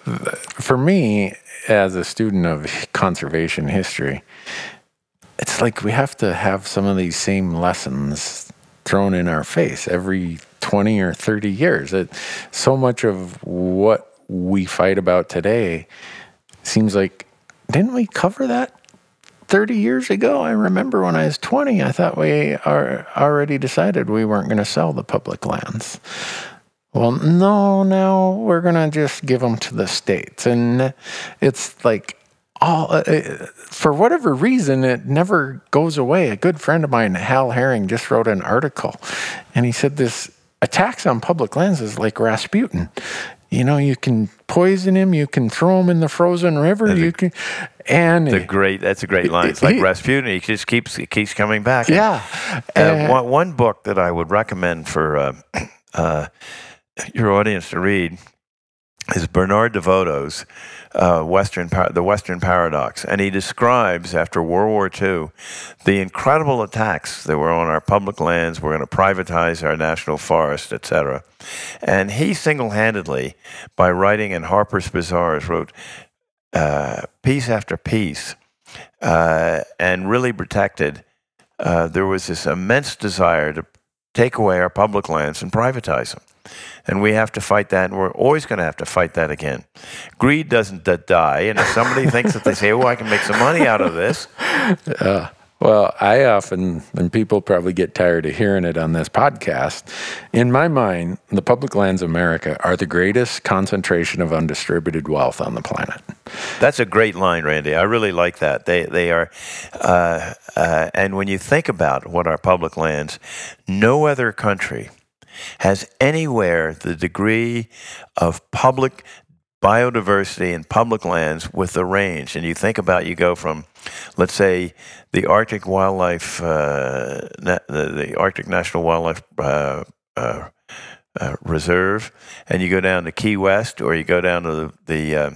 for me as a student of conservation history, it's like we have to have some of these same lessons thrown in our face every 20 or 30 years. It, so much of what we fight about today seems like, didn't we cover that 30 years ago? I remember when I was 20, I thought we are already decided we weren't going to sell the public lands. Well, no, now we're going to just give them to the states. And it's like, all, uh, uh, for whatever reason, it never goes away. A good friend of mine, Hal Herring, just wrote an article, and he said this attacks on public lands is like Rasputin. You know, you can poison him, you can throw him in the frozen river, that's you a, can, and the great. That's a great line. It's like he, Rasputin. He just keeps he keeps coming back. Yeah. And, uh, one, one book that I would recommend for. Your audience to read is Bernard DeVoto's uh, Western the Western Paradox, and he describes after World War II the incredible attacks that were on our public lands. We're going to privatize our national forest, etc. And he single-handedly, by writing in Harper's Bazaars, wrote uh, piece after piece, uh, and really protected. Uh, there was this immense desire to take away our public lands and privatize them. And we have to fight that, and we're always going to have to fight that again. Greed doesn't die, and if somebody thinks that they say, "Oh, I can make some money out of this," uh, well, I often, and people probably get tired of hearing it on this podcast. In my mind, the public lands of America are the greatest concentration of undistributed wealth on the planet. That's a great line, Randy. I really like that. They they are, uh, uh, and when you think about what our public lands, no other country has anywhere the degree of public biodiversity in public lands with the range. And you think about you go from, let's say, the Arctic Wildlife, uh, the, the Arctic National Wildlife uh, uh, uh, Reserve, and you go down to Key West, or you go down to the, the uh,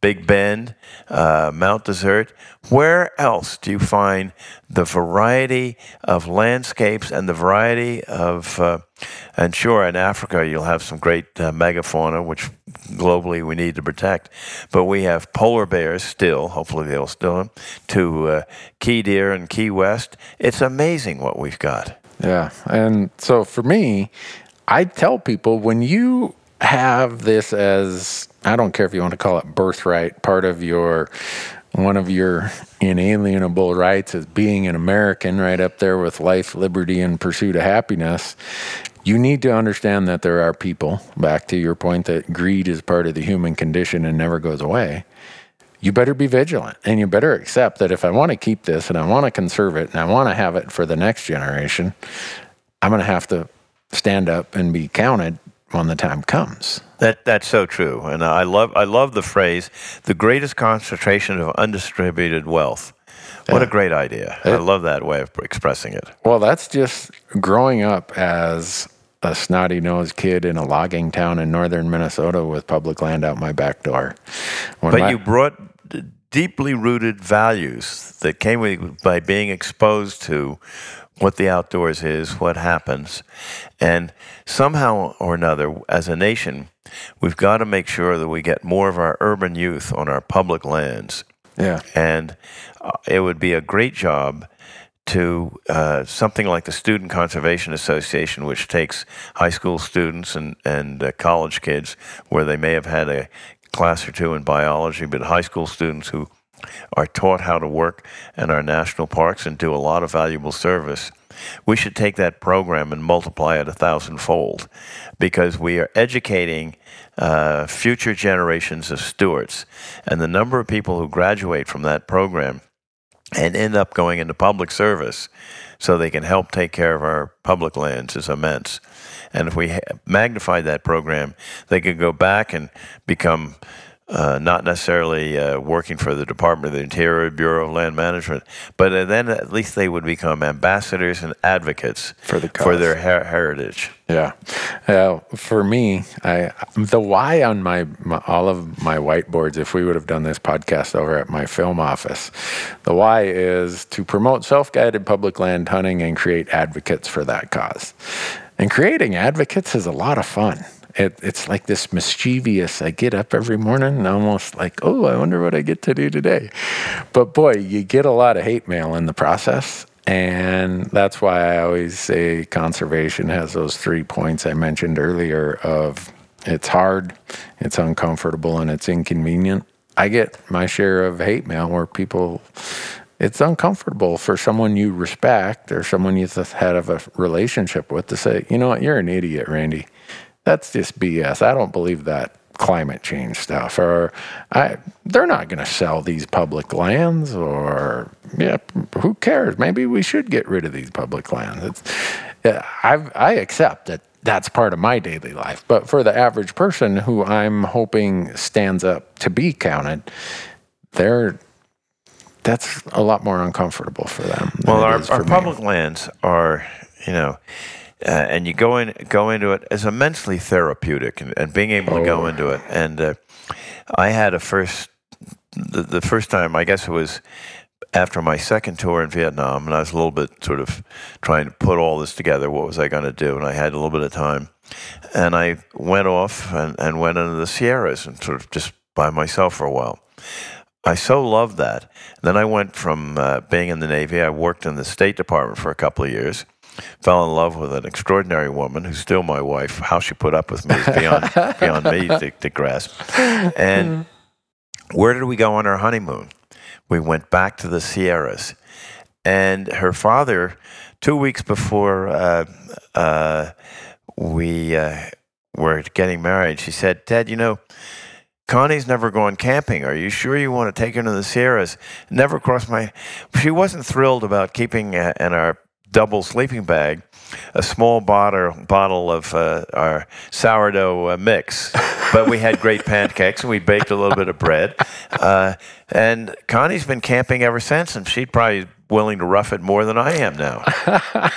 Big Bend, uh, Mount Desert. Where else do you find the variety of landscapes and the variety of, uh, and sure, in Africa you'll have some great uh, megafauna, which globally we need to protect. But we have polar bears still, hopefully they'll still, to uh, Key Deer and Key West. It's amazing what we've got. Yeah. And so for me, I tell people when you have this as I don't care if you want to call it birthright, part of your one of your inalienable rights as being an American, right up there with life, liberty, and pursuit of happiness. You need to understand that there are people, back to your point that greed is part of the human condition and never goes away. You better be vigilant and you better accept that if I want to keep this and I want to conserve it and I want to have it for the next generation, I'm going to have to stand up and be counted when the time comes. That that's so true, and I love I love the phrase "the greatest concentration of undistributed wealth." What a great idea! I love that way of expressing it. Well, that's just growing up as a snotty nosed kid in a logging town in northern Minnesota with public land out my back door. When But my- you brought d- deeply rooted values that came with, by being exposed to what the outdoors is, what happens, and somehow or another, as a nation, we've got to make sure that we get more of our urban youth on our public lands. yeah, and uh, it would be a great job to uh, something like the Student Conservation Association, which takes high school students and and uh, college kids, where they may have had a class or two in biology, but high school students who are taught how to work in our national parks and do a lot of valuable service. We should take that program and multiply it a thousandfold because we are educating uh, future generations of stewards. And the number of people who graduate from that program and end up going into public service so they can help take care of our public lands is immense. And if we magnified that program, they could go back and become uh, not necessarily uh, working for the Department of the Interior, Bureau of Land Management, but uh, then at least they would become ambassadors and advocates For the for their her- heritage. yeah. Uh, for me, I the why on my, my all of my whiteboards. If we would have done this podcast over at my film office, the why is to promote self-guided public land hunting and create advocates for that cause. And creating advocates is a lot of fun. It, it's like this mischievous. I get up every morning and almost like, oh, I wonder what I get to do today. But boy, you get a lot of hate mail in the process. And that's why I always say conservation has those three points I mentioned earlier of it's hard, it's uncomfortable, and it's inconvenient. I get my share of hate mail where people it's uncomfortable for someone you respect or someone you've had a relationship with to say, you know what, you're an idiot, Randy. That's just BS. I don't believe that climate change stuff. Or I, they're not going to sell these public lands. Or yeah, who cares? Maybe we should get rid of these public lands. It's, yeah, I've, I accept that that's part of my daily life. But for the average person who I'm hoping stands up to be counted, they're that's a lot more uncomfortable for them. Well, our, our public lands are, you know, uh, and you go in go into it as immensely therapeutic, and, and being able to go Oh. into it. And uh, I had a first, the, the first time, I guess it was after my second tour in Vietnam, and I was a little bit sort of trying to put all this together. What was I going to do? And I had a little bit of time, and I went off and, and went into the Sierras and sort of just by myself for a while. I so loved that. Then I went from uh, being in the Navy. I worked in the State Department for a couple of years. Fell in love with an extraordinary woman who's still my wife. How she put up with me is beyond beyond me to, to grasp. And where did we go on our honeymoon? We went back to the Sierras, and her father, two weeks before uh, uh, we uh, were getting married, she said, "Ted, you know." Connie's never gone camping. Are you sure you want to take her to the Sierras? Never crossed my. She wasn't thrilled about keeping uh, in our double sleeping bag a small bottle bottle of uh, our sourdough uh, mix. but we had great pancakes and we baked a little bit of bread. Uh, and Connie's been camping ever since, and she'd probably willing to rough it more than I am now.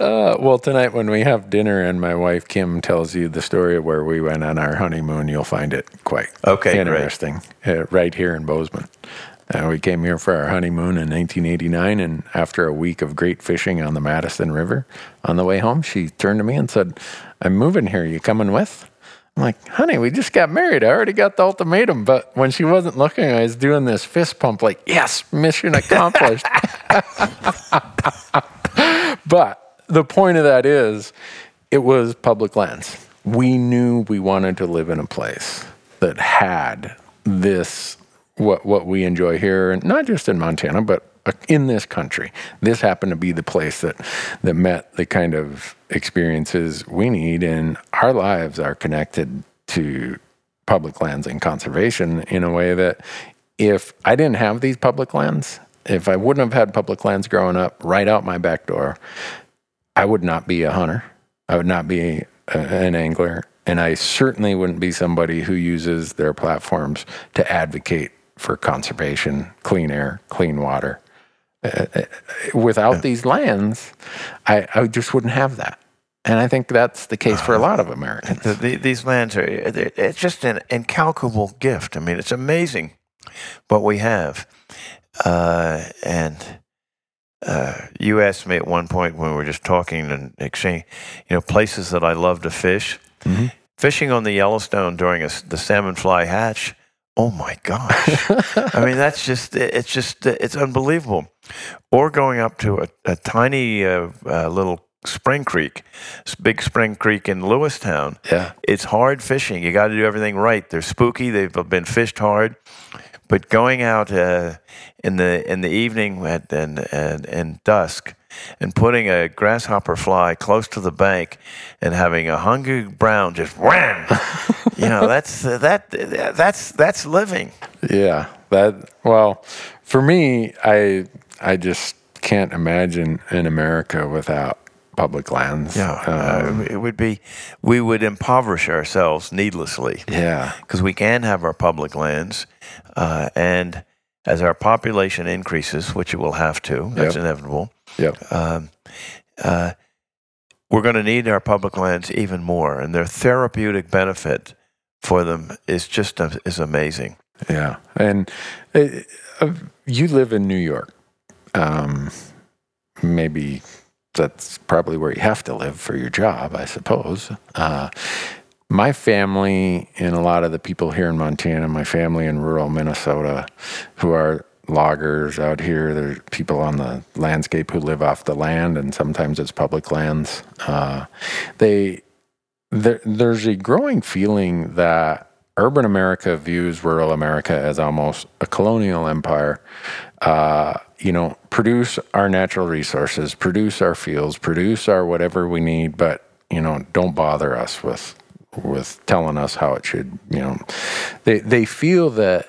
uh, well, tonight when we have dinner and my wife Kim tells you the story of where we went on our honeymoon, you'll find it quite okay, interesting uh, right here in Bozeman. Uh, we came here for our honeymoon in 1989, and after a week of great fishing on the Madison River, on the way home, she turned to me and said, I'm moving here. You coming with? I'm like, honey, we just got married. I already got the ultimatum. But when she wasn't looking, I was doing this fist pump, like, yes, mission accomplished. but the point of that is, it was public lands. We knew we wanted to live in a place that had this what what we enjoy here, and not just in Montana, but uh, in this country. This happened to be the place that that met the kind of experiences we need, and our lives are connected to public lands and conservation in a way that if I didn't have these public lands, if I wouldn't have had public lands growing up right out my back door, I would not be a hunter. I would not be a, an angler. And I certainly wouldn't be somebody who uses their platforms to advocate for conservation, clean air, clean water. Uh, uh, without yeah. these lands, I, I just wouldn't have that. And I think that's the case for a lot of Americans. The, the, these lands are, it's just an incalculable gift. I mean, it's amazing what we have. Uh, and uh, you asked me at one point when we were just talking and exchange, you know, places that I love to fish. Mm-hmm. Fishing on the Yellowstone during a, the salmon fly hatch oh my gosh. I mean, that's just, it's just, it's unbelievable. Or going up to a, a tiny uh, uh, little Spring Creek, big Spring Creek in Lewistown. Yeah. It's hard fishing. You got to do everything right. They're spooky. They've been fished hard. But going out uh, in the in the evening at, and, and, and dusk and putting a grasshopper fly close to the bank and having a hungry brown just wham, you know, that's uh, that that's that's living. Yeah, that well, for me, I I just can't imagine in America without public lands. Yeah, um, uh, it would be we would impoverish ourselves needlessly. Yeah, because we can have our public lands, uh, and as our population increases, which it will have to, that's yep. inevitable. Yep. Um, uh, we're going to need our public lands even more, and their therapeutic benefit for them is just uh, is amazing. Yeah, and uh, uh, you live in New York. Um, maybe that's probably where you have to live for your job, I suppose. Uh, my family and a lot of the people here in Montana, my family in rural Minnesota, who are loggers out here. There's people on the landscape who live off the land, and sometimes it's public lands. Uh, they there, there's a growing feeling that urban America views rural America as almost a colonial empire. Uh, you know, produce our natural resources, produce our fields, produce our whatever we need, but you know, don't bother us with with telling us how it should. You know, they they feel that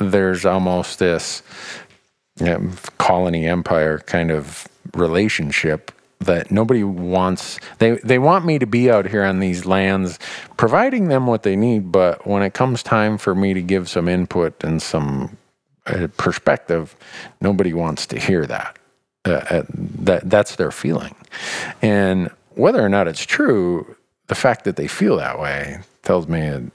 there's almost this colony empire kind of relationship that nobody wants. They they want me to be out here on these lands providing them what they need but when it comes time for me to give some input and some uh, perspective nobody wants to hear that. Uh, uh, that that's their feeling. And whether or not it's true the fact that they feel that way tells me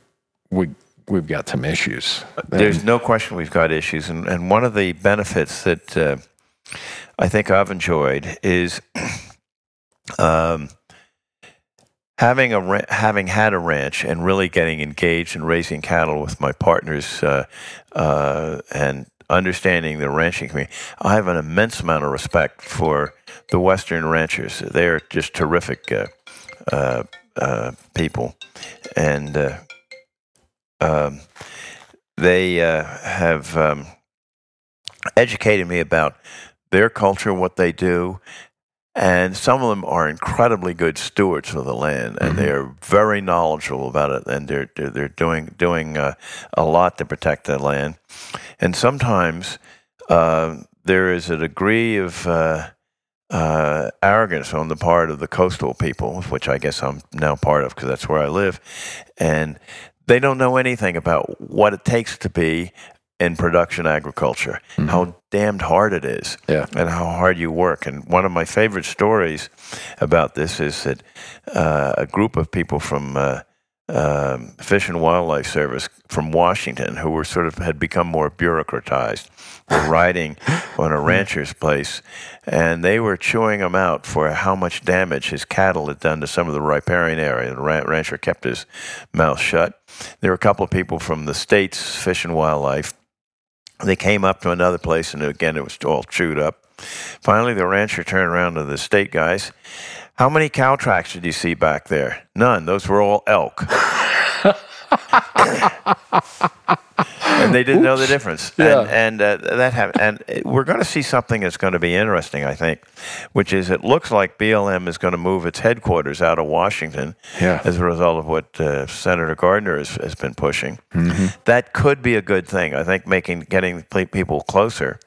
we we've got some issues. There's no question we've got issues, and, and one of the benefits that uh, I think I've enjoyed is um, having a having had a ranch and really getting engaged in raising cattle with my partners uh, uh, and understanding the ranching community. I have an immense amount of respect for the Western ranchers. They're just terrific uh, uh, uh, people, and um, they uh, have um, educated me about their culture, what they do, and some of them are incredibly good stewards of the land, and mm-hmm. they're very knowledgeable about it, and they're they're, they're doing doing uh, a lot to protect the land. And sometimes uh, there is a degree of uh, uh, arrogance on the part of the coastal people, which I guess I'm now part of because that's where I live, and they don't know anything about what it takes to be in production agriculture, how damned hard it is, Yeah. and how hard you work. And one of my favorite stories about this is that uh, a group of people from uh, um, Fish and Wildlife Service from Washington, who were sort of had become more bureaucratized, were riding on a rancher's place, and they were chewing him out for how much damage his cattle had done to some of the riparian area. The ran- rancher kept his mouth shut. There were a couple of people from the state's Fish and Wildlife. They came up to another place, and again, it was all chewed up. Finally, the rancher turned around to the state guys. How many cow tracks did you see back there? None. Those were all elk. and they didn't know the difference. Yeah. And, and uh, that happened. And we're going to see something that's going to be interesting, I think, which is it looks like BLM is going to move its headquarters out of Washington Yeah. as a result of what uh, Senator Gardner has, has been pushing. Mm-hmm. That could be a good thing. I think making getting people closer,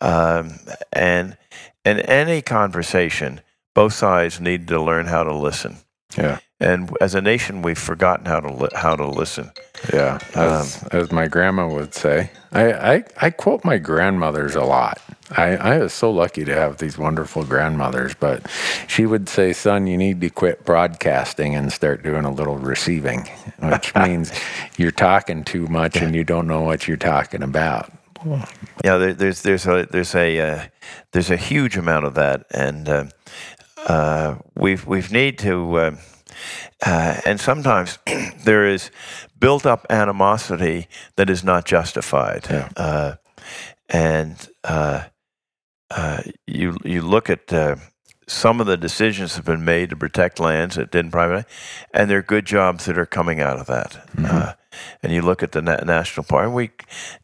um, and in any conversation, both sides need to learn how to listen. Yeah. And as a nation, we've forgotten how to li- how to listen. Yeah, as, as my grandma would say, I, I, I quote my grandmothers a lot. I, I was so lucky to have these wonderful grandmothers, but she would say, Son, you need to quit broadcasting and start doing a little receiving, which means you're talking too much and you don't know what you're talking about. Yeah, there, there's there's a there's a uh, there's a huge amount of that, and uh, uh, we've we've need to, uh, uh, and sometimes there is built up animosity that is not justified, Yeah. uh, and uh, uh, you you look at. Uh, some of the decisions that have been made to protect lands that didn't private, and there are good jobs that are coming out of that. Uh, and you look at the na- national park, we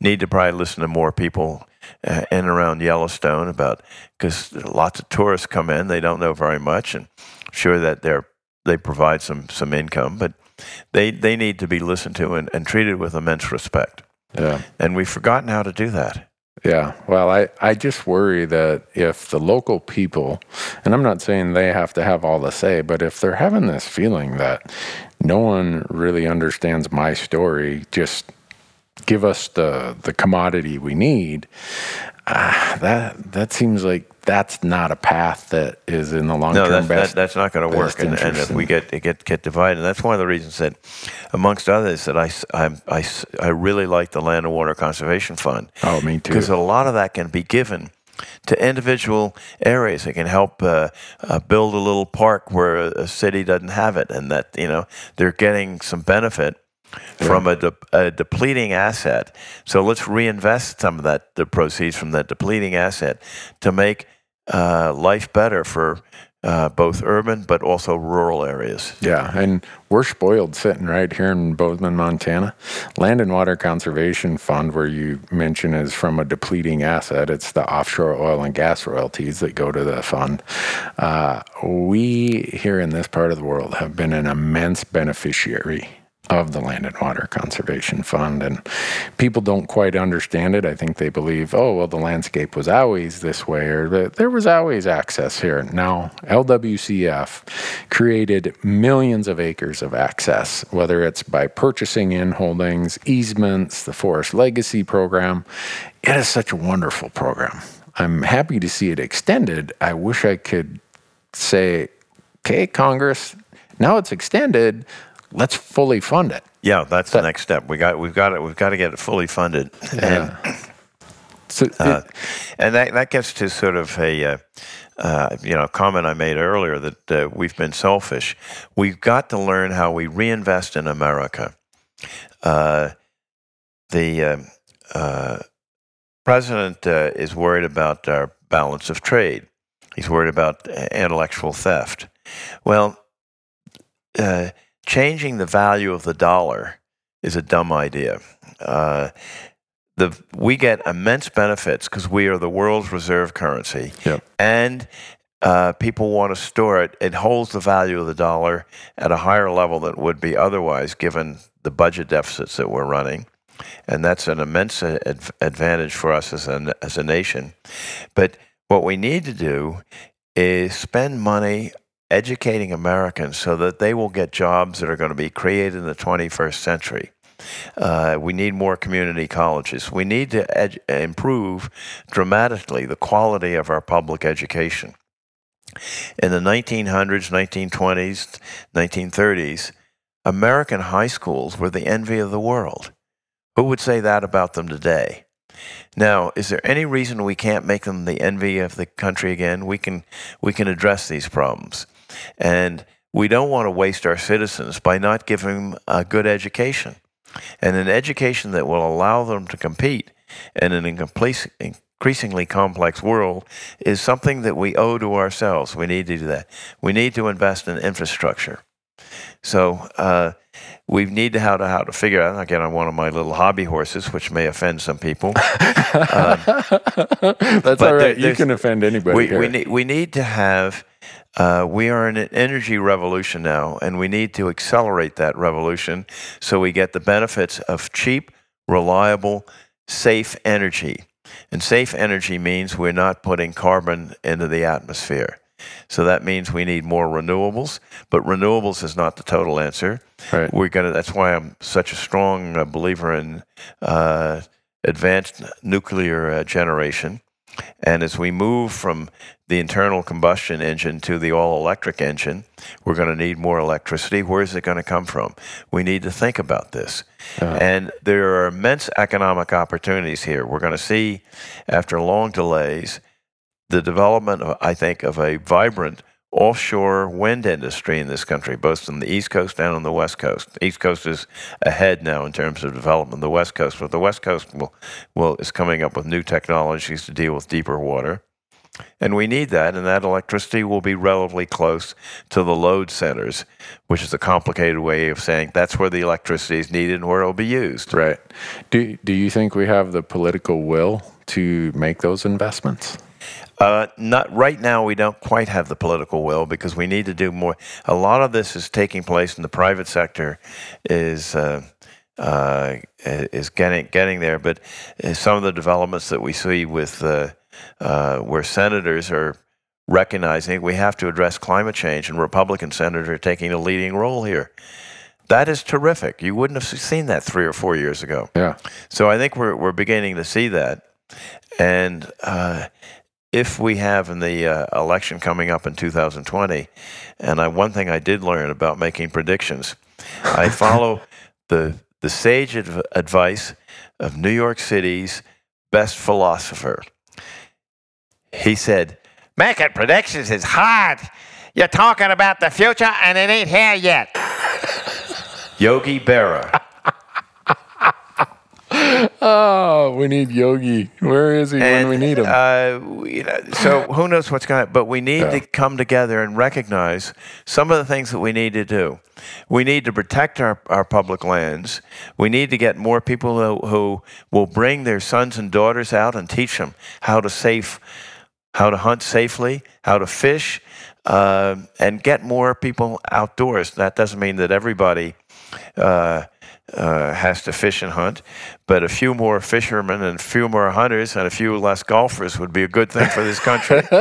need to probably listen to more people uh, in and around Yellowstone about because lots of tourists come in, they don't know very much, and sure that they're they provide some some income, but they they need to be listened to and, and treated with immense respect. Yeah. And we've forgotten how to do that. Yeah. Well, I, I just worry that if the local people, and I'm not saying they have to have all the say, but if they're having this feeling that no one really understands my story, just give us the, the commodity we need, ah, that, that seems like that's not a path that is in the long No, term that's, that, that's not going to work. And, and if we get get get divided, and that's one of the reasons that, amongst others, that I I s- I really like the Land and Water Conservation Fund. oh, me too. because a lot of that can be given to individual areas. It can help uh, uh, build a little park where a, a city doesn't have it, and that you know they're getting some benefit from a, de- a depleting asset. So let's reinvest some of that the proceeds from that depleting asset to make uh, life better for. Uh, both urban but also rural areas. Yeah, and we're spoiled sitting right here in Bozeman, Montana. Land and Water Conservation Fund, where you mention, is from a depleting asset. It's the offshore oil and gas royalties that go to the fund. Uh, we here in this part of the world have been an immense beneficiary of the Land and Water Conservation Fund. And people don't quite understand it. I think they believe, oh, well, the landscape was always this way, or there was always access here. Now, LWCF created millions of acres of access, whether it's by purchasing in holdings, easements, the Forest Legacy Program. It is such a wonderful program. I'm happy to see it extended. I wish I could say, okay, Congress, now it's extended. Let's fully fund it. Yeah, that's the next step. We got we've got it. We've got to get it fully funded. And So Uh, and that, that gets to sort of a uh, uh, you know comment I made earlier that uh, we've been selfish. We've got to learn how we reinvest in America. Uh, the um, uh, president uh, is worried about our balance of trade. He's worried about uh, intellectual theft. Well, uh, changing the value of the dollar is a dumb idea. Uh, the we get immense benefits because we are the world's reserve currency, Yep. and uh, people want to store it. It holds the value of the dollar at a higher level than it would be otherwise, given the budget deficits that we're running, and that's an immense uh, adv- advantage for us as a as a nation. But what we need to do is spend money educating Americans so that they will get jobs that are going to be created in the 21st century. Uh, we need more community colleges. We need to improve dramatically the quality of our public education. In the 1900s, 1920s, 1930s, American high schools were the envy of the world. Who would say that about them today? Now, is there any reason we can't make them the envy of the country again? We can, we can address these problems. And we don't want to waste our citizens by not giving them a good education and an education that will allow them to compete in an increasingly complex world is something that we owe to ourselves. We need to do that. We need to invest in infrastructure. So uh, we need to how to how to figure out. Again, I'm one of my little hobby horses, which may offend some people. um, That's all right. You can offend anybody. We, we need we need to have uh, we are in an energy revolution now, and we need to accelerate that revolution so we get the benefits of cheap, reliable, safe energy. And safe energy means we're not putting carbon into the atmosphere. So that means we need more renewables, but renewables is not the total answer. Right. We're gonna. That's why I'm such a strong uh, believer in uh, advanced nuclear uh, generation. And as we move from the internal combustion engine to the all electric engine, we're going to need more electricity. Where is it going to come from? We need to think about this. Uh-huh. And there are immense economic opportunities here. We're going to see, after long delays, the development, of, I think, of a vibrant offshore wind industry in this country, both on the East Coast and on the West Coast. The East Coast is ahead now in terms of development. The West Coast, but the West Coast will, will is coming up with new technologies to deal with deeper water. And we need that, and that electricity will be relatively close to the load centers, which is a complicated way of saying that's where the electricity is needed and where it will be used. Right. Do, do you think we have the political will to make those investments? Uh, not right now. We don't quite have the political will because we need to do more. A lot of this is taking place in the private sector. Is uh, uh, is getting getting there, but uh, some of the developments that we see with uh, uh, where senators are recognizing we have to address climate change, and Republican senators are taking a leading role here. That is terrific. You wouldn't have seen that three or four years ago. Yeah. So I think we're we're beginning to see that, and if we have in the uh, election coming up in 2020, and I, one thing I did learn about making predictions, I follow the the sage adv- advice of New York City's best philosopher. He said, "Making predictions is hard. You're talking about the future, and it ain't here yet." Yogi Berra. oh, we need Yogi. Where is he and, when we need him? Uh, you know, so who knows what's going to But we need yeah. to come together and recognize some of the things that we need to do. We need to protect our, our public lands. We need to get more people who, who will bring their sons and daughters out and teach them how to safe, how to hunt safely, how to fish, uh, and get more people outdoors. That doesn't mean that everybody uh, uh, has to fish and hunt, but a few more fishermen and a few more hunters and a few less golfers would be a good thing for this country.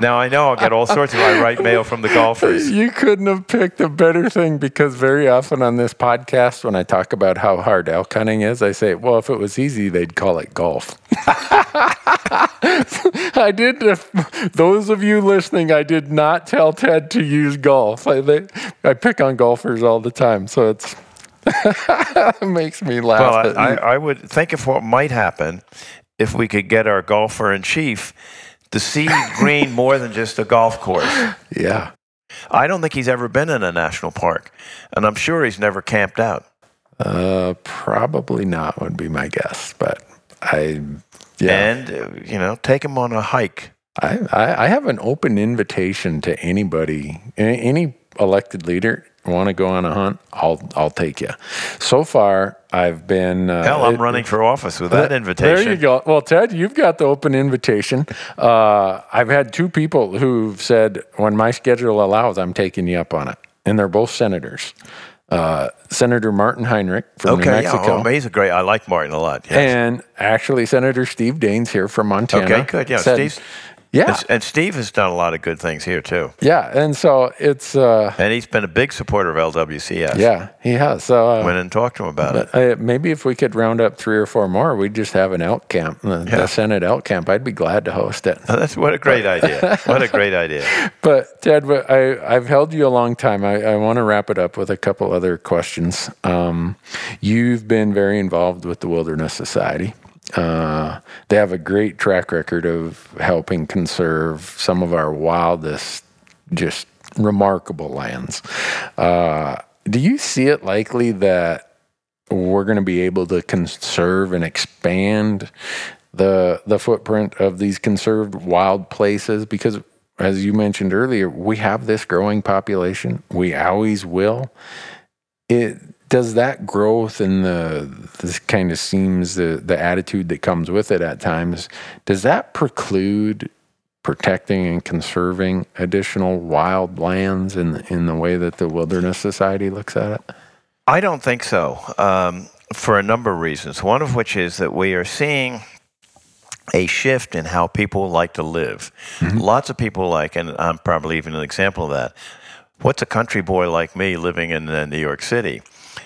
now I know I'll get all sorts of irate mail from the golfers. You couldn't have picked a better thing because very often on this podcast, when I talk about how hard elk hunting is, I say, "Well, if it was easy, they'd call it golf." I did. Those of you listening, I did not tell Ted to use golf. I, they, I pick on golfers all the time, so it's makes me laugh. Well, I, I, would think of what might happen if we could get our golfer in chief to see green more than just a golf course. Yeah. I don't think he's ever been in a national park, and I'm sure he's never camped out. Uh, probably not would be my guess, but I. Yeah. And uh, you know, take him on a hike. I, I, I have an open invitation to anybody, any elected leader want to go on a hunt, I'll I'll take you. So far, I've been. Uh, Hell, I'm it, running for office with that invitation. There you go. Well, Ted, you've got the open invitation. Uh, I've had two people who've said, when my schedule allows, I'm taking you up on it, and they're both senators. Uh, Senator Martin Heinrich from okay, New Mexico. Yeah, oh, he's a great. I like Martin a lot. Yes. And actually, Senator Steve Daines here from Montana. Okay, good. Yeah, said, Steve's Yeah. And, and Steve has done a lot of good things here too, Yeah, and so it's uh, and he's been a big supporter of LWCF. yeah, he has. So uh, went and talked to him about it. uh, maybe if we could round up three or four more, we'd just have an elk camp, the, Yeah. the Senate elk camp. I'd be glad to host it. Oh, that's what a great idea. What a great idea. But Ted, I, I've held you a long time. I, I want to wrap it up with a couple other questions. Um, you've been very involved with the Wilderness Society. Uh, they have a great track record of helping conserve some of our wildest, just remarkable lands. Uh, do you see it likely that we're going to be able to conserve and expand the the footprint of these conserved wild places? Because as you mentioned earlier we have this growing population. We always will. It does that growth and the this kind of seems the the attitude that comes with it at times does that preclude protecting and conserving additional wild lands in in the way that the wilderness society looks at it I don't think so, um, for a number of reasons. One of which is that we are seeing a shift in how people like to live. Lots of people like, and I'm probably even an example of that. What's a country boy like me living in uh, New York City?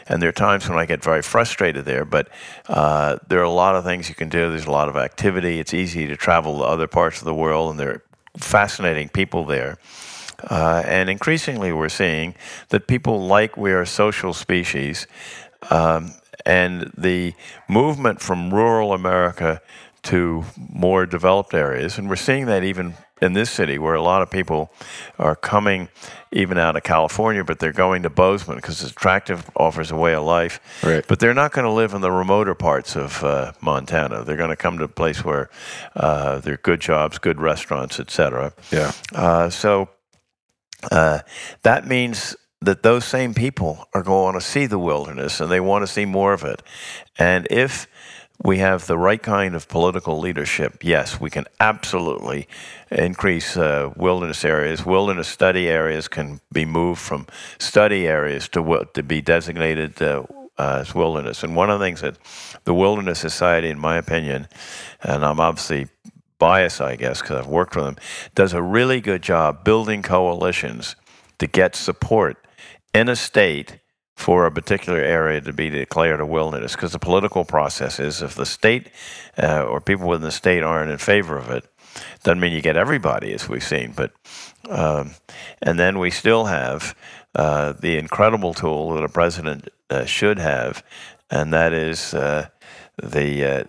And there are times when I get very frustrated there, but uh, there are a lot of things you can do. There's a lot of activity. It's easy to travel to other parts of the world, and there are fascinating people there. Uh, and increasingly, we're seeing that people like we are social species, um, and the movement from rural America to more developed areas, and we're seeing that even in this city, where a lot of people are coming even out of California, but they're going to Bozeman because it's attractive, offers a way of life. Right. But they're not going to live in the remoter parts of uh, Montana. They're going to come to a place where uh, there are good jobs, good restaurants, etc. yeah Uh, so uh, that means that those same people are going to see the wilderness and they want to see more of it. And if we have the right kind of political leadership, yes, we can absolutely increase uh, wilderness areas. Wilderness study areas can be moved from study areas to to be designated uh, as wilderness. And one of the things that the Wilderness Society, in my opinion, and I'm obviously biased, I guess, because I've worked with them, does a really good job building coalitions to get support in a state for a particular area to be declared a wilderness. Because the political process is if the state uh, or people within the state aren't in favor of it, doesn't mean you get everybody, as we've seen. But um, and then we still have uh, the incredible tool that a president uh, should have, and that is uh, the uh,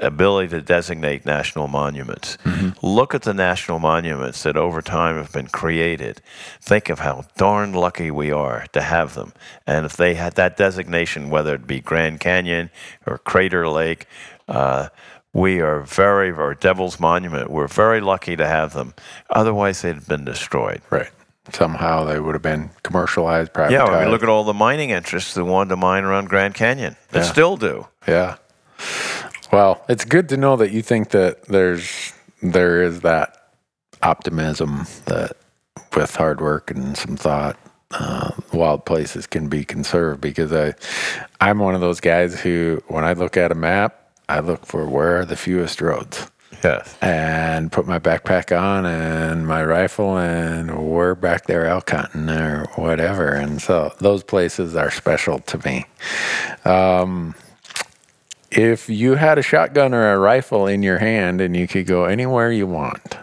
ability to designate national monuments. Look at the national monuments that over time have been created. Think of how darn lucky we are to have them. And if they had that designation, whether it be Grand Canyon or Crater Lake, uh, we are very, or Devil's Monument, we're very lucky to have them. Otherwise, they'd have been destroyed. right somehow they would have been commercialized privatized Yeah, I mean, look at all the mining interests that wanted to mine around Grand Canyon, They Yeah. still do. Yeah. Well, it's good to know that you think that there's there is that optimism that with hard work and some thought, uh, wild places can be conserved. Because I, I'm one of those guys who, when I look at a map, I look for where are the fewest roads Yes. and put my backpack on and my rifle and we're back there elk hunting or whatever. And so those places are special to me. Um, if you had a shotgun or a rifle in your hand and you could go anywhere you want,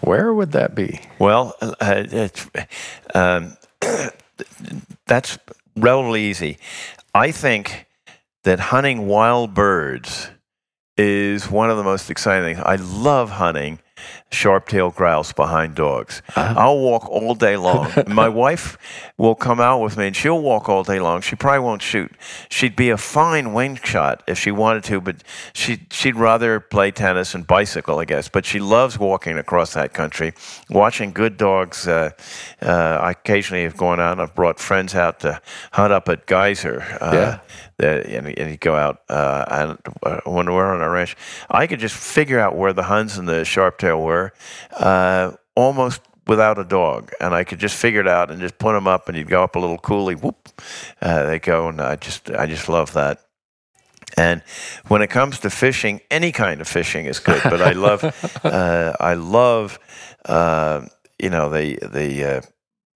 where would that be? Well, uh, it's, um, that's relatively easy. I think that hunting wild birds is one of the most exciting things. I love hunting sharp-tailed grouse behind dogs. I'll walk all day long. My wife will come out with me and she'll walk all day long. She probably won't shoot. She'd be a fine wing shot if she wanted to, but she she'd rather play tennis and bicycle, I guess. But she loves walking across that country, watching good dogs. Uh, uh, I occasionally have gone out and I've brought friends out to hunt up at Geyser. Uh, Yeah. The- and, and you go out uh, and uh, when we're on a ranch, I could just figure out where the Huns and the Sharptail were uh, almost without a dog, and I could just figure it out and just put them up, and you'd go up a little coulee, whoop, uh, they go, and I just I just love that. And when it comes to fishing, any kind of fishing is good. But I love, uh, I love, uh, you know, the the uh,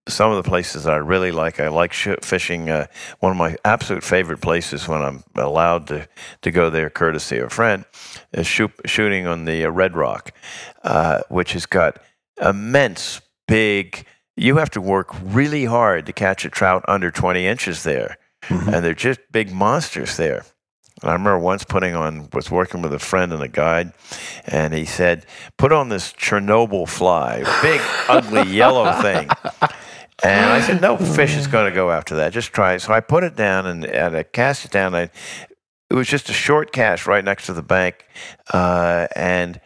some of the places I really like. I like sh- fishing. Uh, one of my absolute favorite places when I'm allowed to to go there, courtesy of a friend, is shoot, shooting on the uh, Red Rock, uh, which has got immense big. You have to work really hard to catch a trout under 20 inches there, and they're just big monsters there. And I remember once putting on, was working with a friend and a guide, and he said, put on this Chernobyl fly, big, ugly yellow thing. And I said, no fish is going to go after that. Just try it. So I put it down and, and I cast it down. I, it was just a short cast right next to the bank. Uh, and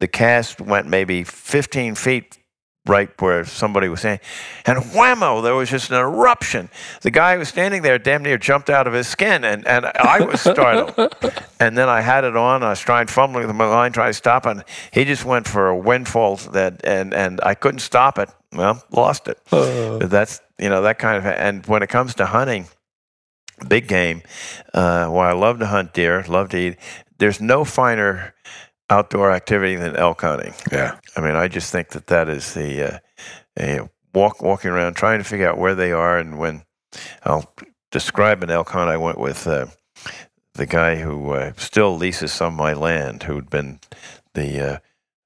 the cast went maybe 15 feet right where somebody was saying, and whammo, there was just an eruption. The guy who was standing there damn near jumped out of his skin, and, and I was startled. and then I had it on, I was trying, fumbling with my line, trying to stop, and he just went for a windfall that, and, and I couldn't stop it. Well, lost it. But That's, you know, that kind of, and when it comes to hunting, big game, uh, while I love to hunt deer, love to eat, there's no finer outdoor activity than elk hunting. Yeah. I mean, I just think that that is the uh, a walk walking around trying to figure out where they are, and when I'll describe an elk hunt, I went with uh, the guy who uh, still leases some of my land, who'd been the uh,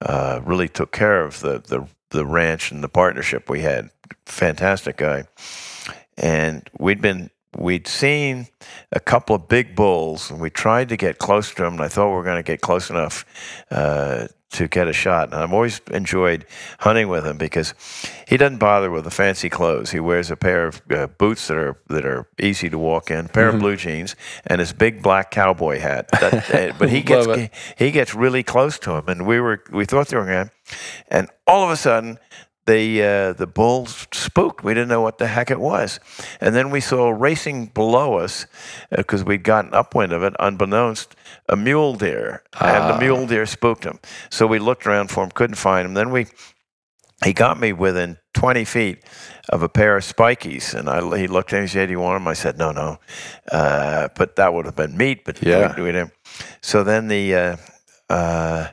uh, really took care of the, the the ranch and the partnership we had. Fantastic guy, and we'd been we'd seen a couple of big bulls, and we tried to get close to them. And I thought we were going to get close enough uh, to get a shot. And I've always enjoyed hunting with him because he doesn't bother with the fancy clothes. He wears a pair of uh, boots that are that are easy to walk in, a pair of blue jeans, and his big black cowboy hat. That, uh, but he gets it. he gets really close to him, and we were we thought they were going, to and all of a sudden. The uh, the bulls spooked. We didn't know what the heck it was, and then we saw racing below us because we'd gotten upwind of it, unbeknownst, a mule deer, and the mule deer spooked him. So we looked around for him, couldn't find him. Then we he got me within 20 feet of a pair of spikies, and I, he looked at me and said, "Do you want them?" I said, "No, no," uh, but that would have been meat. But Yeah. we, we didn't. So then the uh, uh,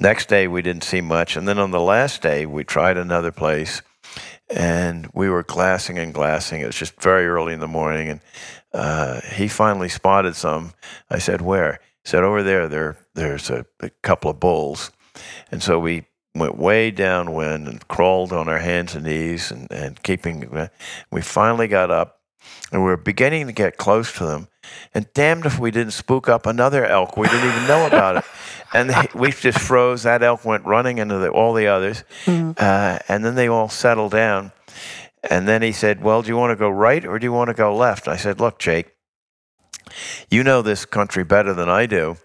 next day we didn't see much, and then on the last day we tried another place, and we were glassing and glassing. It was just very early in the morning, and uh, he finally spotted some. I said, "Where?" He said, "Over there. There, there's a, a couple of bulls." And so we went way downwind and crawled on our hands and knees and, and keeping. We finally got up and we were beginning to get close to them. And damned if we didn't spook up another elk. We didn't even know about it. And they- we just froze. That elk went running into the, all the others. Uh, and then they all settled down. And then he said, Well, do you want to go right or do you want to go left? I said, Look, Jake, you know this country better than I do.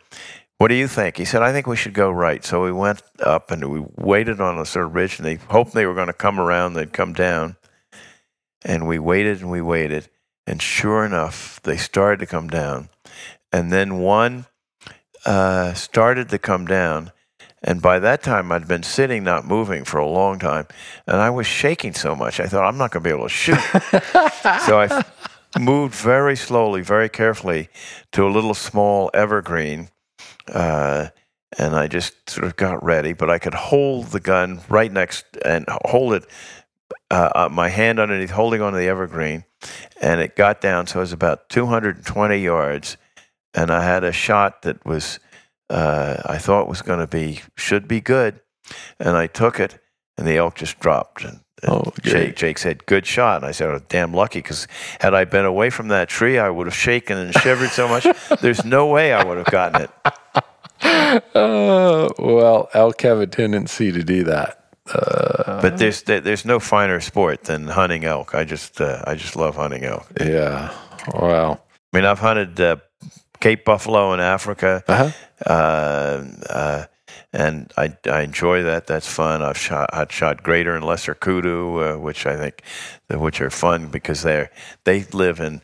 What do you think? He said, I think we should go right. So we went up and we waited on a sort of ridge and they hoped they were going to come around, they'd come down. And we waited and we waited. And sure enough, they started to come down. And then one uh, started to come down. And by that time, I'd been sitting, not moving for a long time. And I was shaking so much, I thought, I'm not going to be able to shoot. so I moved very slowly, very carefully to a little small evergreen. Uh, and I just sort of got ready, but I could hold the gun right next and hold it, uh, uh, my hand underneath, holding onto the evergreen. And it got down, so it was about 220 yards. And I had a shot that was, uh, I thought was going to be, should be good. And I took it, and the elk just dropped. And, and Oh, Jake. Jake said, "Good shot." And I said, "I was damn lucky because had I been away from that tree, I would have shaken and shivered so much. There's no way I would have gotten it." Uh, well, elk have a tendency to do that. Uh, But there's there's no finer sport than hunting elk. I just uh, I just love hunting elk. yeah. Wow. I mean, I've hunted uh, Cape buffalo in Africa, Uh-huh. uh, uh, and I, I enjoy that. That's fun. I've shot I've shot greater and lesser kudu, uh, which I think which are fun because they're they live in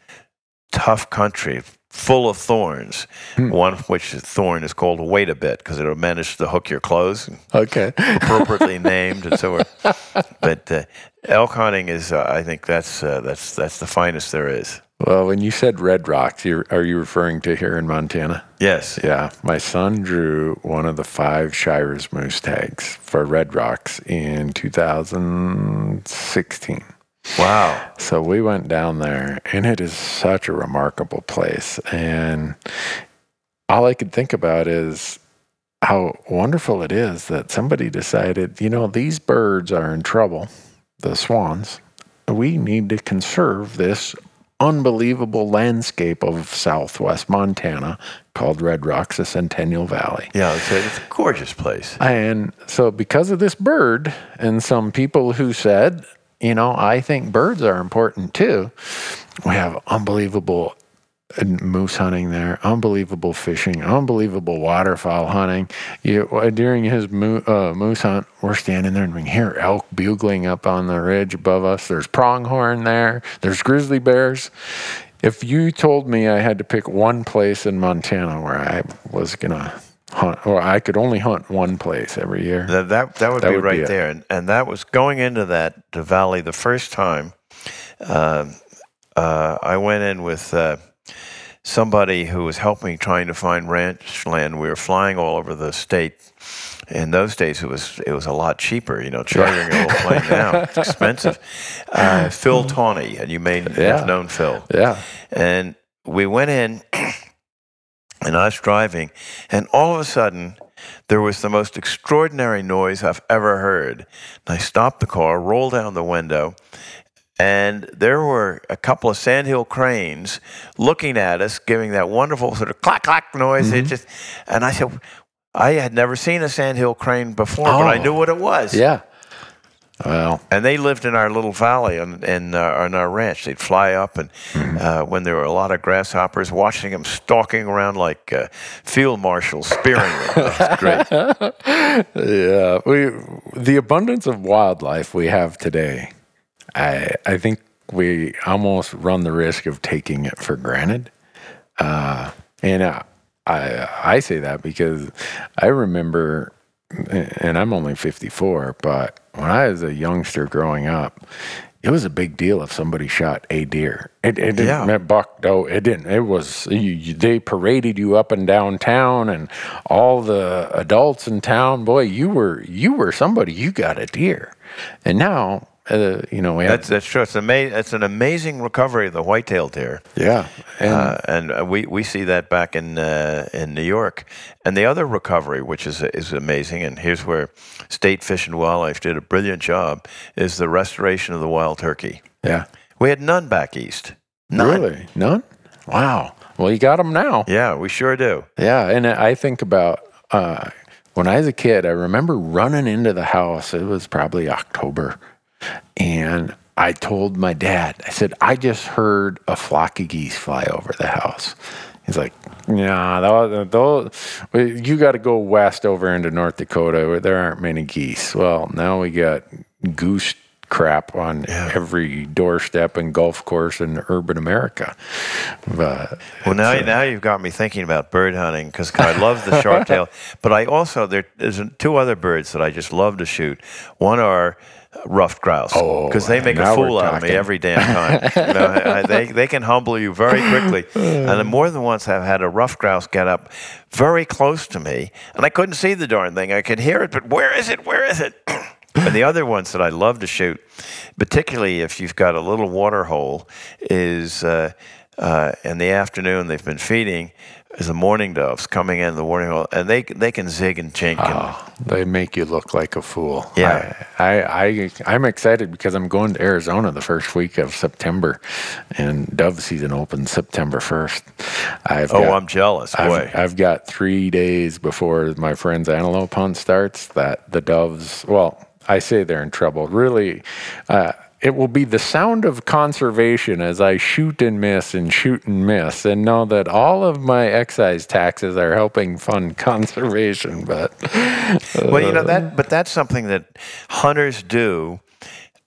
tough country full of thorns. One of which thorn is called wait a bit because it'll manage to hook your clothes. Okay. appropriately named and so on. But uh, elk hunting is, uh, I think that's uh, that's that's the finest there is. Well, when you said Red Rocks, are you referring to here in Montana? Yes. Yeah, my son drew one of the five Shiras moose tags for Red Rocks in 2016. Wow. So we went down there, and it is such a remarkable place. And all I could think about is how wonderful it is that somebody decided, you know, these birds are in trouble, the swans. We need to conserve this unbelievable landscape of southwest Montana called Red Rocks, the Centennial Valley. Yeah, it's a, it's a gorgeous place. And so, because of this bird, and some people who said, you know, I think birds are important too, we have unbelievable uh, moose hunting there, unbelievable fishing, unbelievable waterfowl hunting. You, uh, during his uh, moose hunt, we're standing there and we can hear elk bugling up on the ridge above us. There's pronghorn there. There's grizzly bears. If you told me I had to pick one place in Montana where I was gonna hunt, or I could only hunt one place every year, That that, that would That be would right it. there, and and that was going into that the valley the first time. Um, uh, I went in with uh, somebody who was helping trying to find ranch land. We were flying all over the state. In those days, it was it was a lot cheaper. You know, chartering a little plane now it's expensive. Uh, Phil Tawney, and you may Yeah. have known Phil. yeah, And we went in, and I was driving, and all of a sudden, there was the most extraordinary noise I've ever heard. And I stopped the car, rolled down the window, and there were a couple of sandhill cranes looking at us, giving that wonderful sort of clack clack noise. It mm-hmm. just, and I said, I had never seen a sandhill crane before, but I Oh. knew what it was. yeah. Well, And they lived in our little valley on, in, uh, on our ranch. They'd fly up, and uh, when there were a lot of grasshoppers, watching them stalking around like uh, field marshals, spearing them. It great. yeah, we the abundance of wildlife we have today, I I think we almost run the risk of taking it for granted. Uh, and uh, I I say that because I remember, and I'm only 54, but when I was a youngster growing up. It was a big deal if somebody shot a deer. It, it didn't Yeah. buck. No, it didn't. It was you, they paraded you up and down town, and all the adults in town. Boy, you were you were somebody. You got a deer, and now uh, you know That's, that's true. It's, ama- it's an amazing recovery of the white-tailed deer. yeah, and Uh, and uh, we, we see that back in uh, in New York, and the other recovery, which is is amazing, and here's where State Fish and Wildlife did a brilliant job, is the restoration of the wild turkey. yeah, We had none back east. None. really none. Wow. Well, you got them now. Yeah, we sure do. Yeah, and I think about uh, when I was a kid. I remember running into the house. It was probably October, and I told my dad. I said, "I just heard a flock of geese fly over the house." He's like, "Nah, those, those you got to go west over into North Dakota where there aren't many geese." Well, now we got goose crap on every doorstep and golf course in urban America. But Well, now uh, now you've got me thinking about bird hunting because I love the sharp tail, but I also there, there's two other birds that I just love to shoot. One are ruffed grouse Oh, because they make a fool out of me every damn time. you know, they they can humble you very quickly, and more than once I've had a ruffed grouse get up very close to me, and I couldn't see the darn thing. I could hear it, but where is it? Where is it? And the other ones that I love to shoot, particularly if you've got a little water hole, is uh, uh, in the afternoon they've been feeding, is the mourning doves coming in the warning hole, and they they can zig and chink. and, Oh, they make you look like a fool. Yeah. I, I, I, I'm excited because I'm going to Arizona the first week of September, and dove season opens September 1st. I've oh, got, I'm jealous, boy. I've, I've got three days before my friend's antelope hunt starts that the doves, well, I say they're in trouble. Really, uh, it will be the sound of conservation as I shoot and miss and shoot and miss and know that all of my excise taxes are helping fund conservation. But well, you know that, but that's something that hunters do.